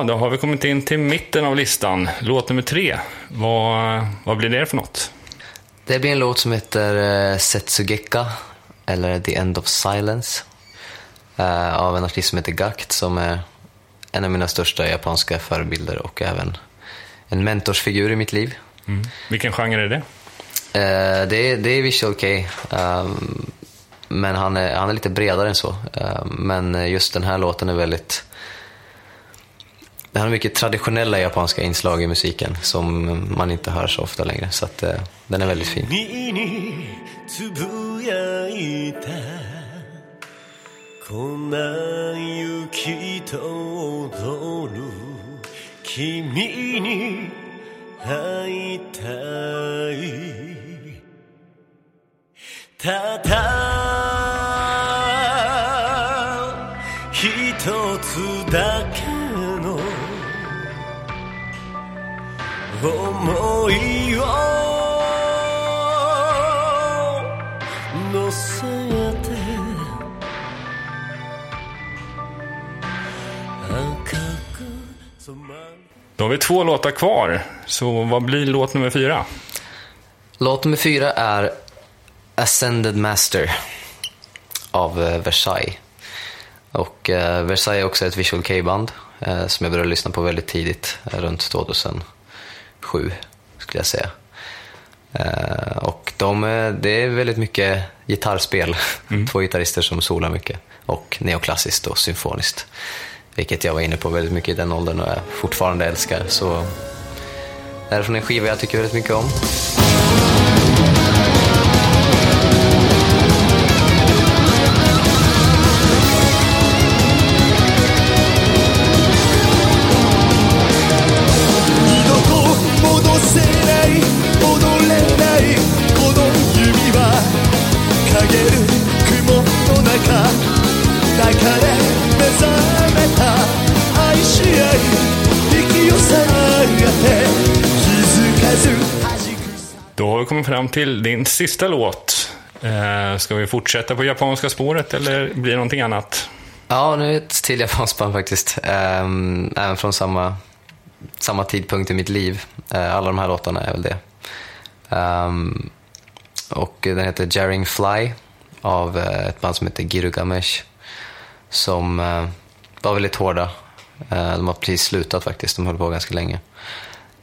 Då har vi kommit in till mitten av listan. Låt nummer tre. Vad, vad blir det för något? Det blir en låt som heter uh, Setsugeka, eller The End of Silence, eh, av en artist som heter Gakt, som är en av mina största japanska förebilder och även en mentorsfigur i mitt liv. Vilken genre är det? Eh, det, är, det är Visual K, ehm, men han är, han är lite bredare än så. Ehm, men just den här låten är väldigt det har mycket traditionella japanska inslag i musiken som man inte hör så ofta längre, så att, eh, den är väldigt fin. に 思いを乗せて赤く染まる Då har vi två låtar kvar, så vad blir låt nummer fyra? Låt nummer fyra är Ascended Master av eh, Versailles. Och eh, Versailles är också ett Visual K-band eh, som jag började lyssna på väldigt tidigt, eh, runt 2007 skulle jag säga. Eh, och de, eh, det är väldigt mycket gitarrspel, två gitarrister som solar mycket. Och neoklassiskt och symfoniskt. Vilket jag var inne på väldigt mycket i den åldern och jag fortfarande älskar. Så det här är från en skiva jag tycker väldigt mycket om. Fram till din sista låt. Eh, ska vi fortsätta på japanska spåret eller blir det någonting annat? Ja, nu är det ett till japanskt band faktiskt. Ehm, även från samma, samma tidpunkt i mitt liv. Eh, alla de här låtarna är väl det. Ehm, och den heter Jarring Fly av eh, ett band som heter Girugamesh. Som eh, var väldigt hårda. Eh, de har precis slutat faktiskt, de höll på ganska länge.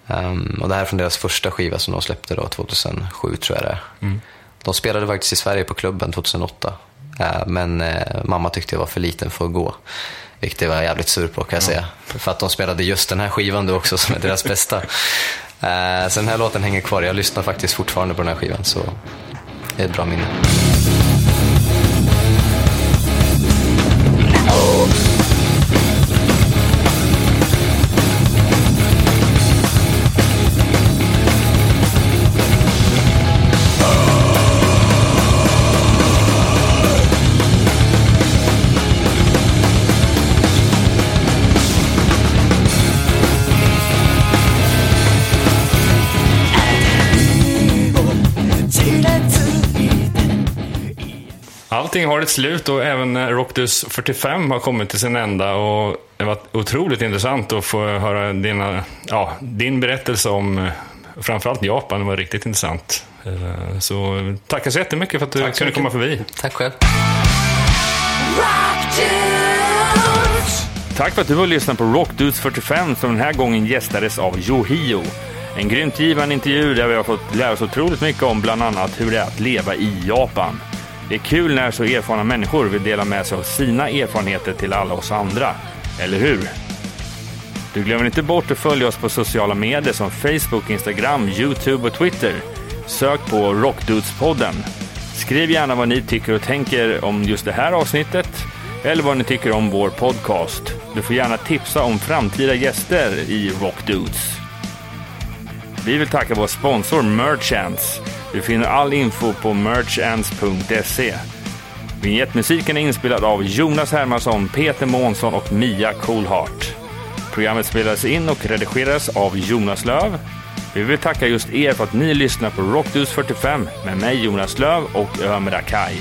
Ehm, och det här är från deras första skiva som de släppte då, 2007 tror jag det är. De spelade faktiskt i Sverige på klubben 2008. Eh, Men eh, mamma tyckte jag var för liten för att gå. Vilket jag var jävligt sur på kan jag säga. För att de spelade just den här skivan då också som är deras bästa. Eh, Så den här låten hänger kvar. Jag lyssnar faktiskt fortfarande på den här skivan. Så det är ett bra minne. Allting har ett slut och även eh, Rockdus 45 har kommit till sin ända. Och det var otroligt intressant att få höra dina, ja, din berättelse om eh, framförallt Japan. Det var riktigt intressant. Eh, Så tackar så jättemycket för att du Tack kunde mycket. komma förbi. Tack själv. Tack för att du har lyssnat på Rockdudes 45 som den här gången gästades av Yohio. En grymt givande intervju där vi har fått lära oss otroligt mycket om bland annat hur det är att leva i Japan. Det är kul när så erfarna människor vill dela med sig av sina erfarenheter till alla oss andra. Eller hur? Du glömmer inte bort att följa oss på sociala medier som Facebook, Instagram, Youtube och Twitter. Sök på Rockdudespodden. Skriv gärna vad ni tycker och tänker om just det här avsnittet eller vad ni tycker om vår podcast. Du får gärna tipsa om framtida gäster i Rockdudes. Vi vill tacka vår sponsor Merchants. Du finner all info på merchants.se. Vignettmusiken är inspelad av Jonas Hermansson, Peter Månsson och Mia Coolheart. Programmet spelades in och redigerades av Jonas Löv. Vi vill tacka just er för att ni lyssnar på Rockdudes 45 med mig Jonas Löv och Ömer Akai.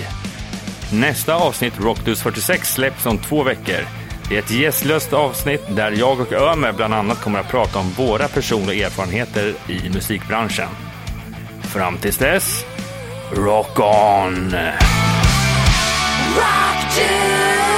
Nästa avsnitt, Rockdudes 46, släpps om två veckor. Det är ett gästlöst avsnitt där jag och Ömer bland annat kommer att prata om våra personliga erfarenheter i musikbranschen. Fram tills dess, rock on! Rock to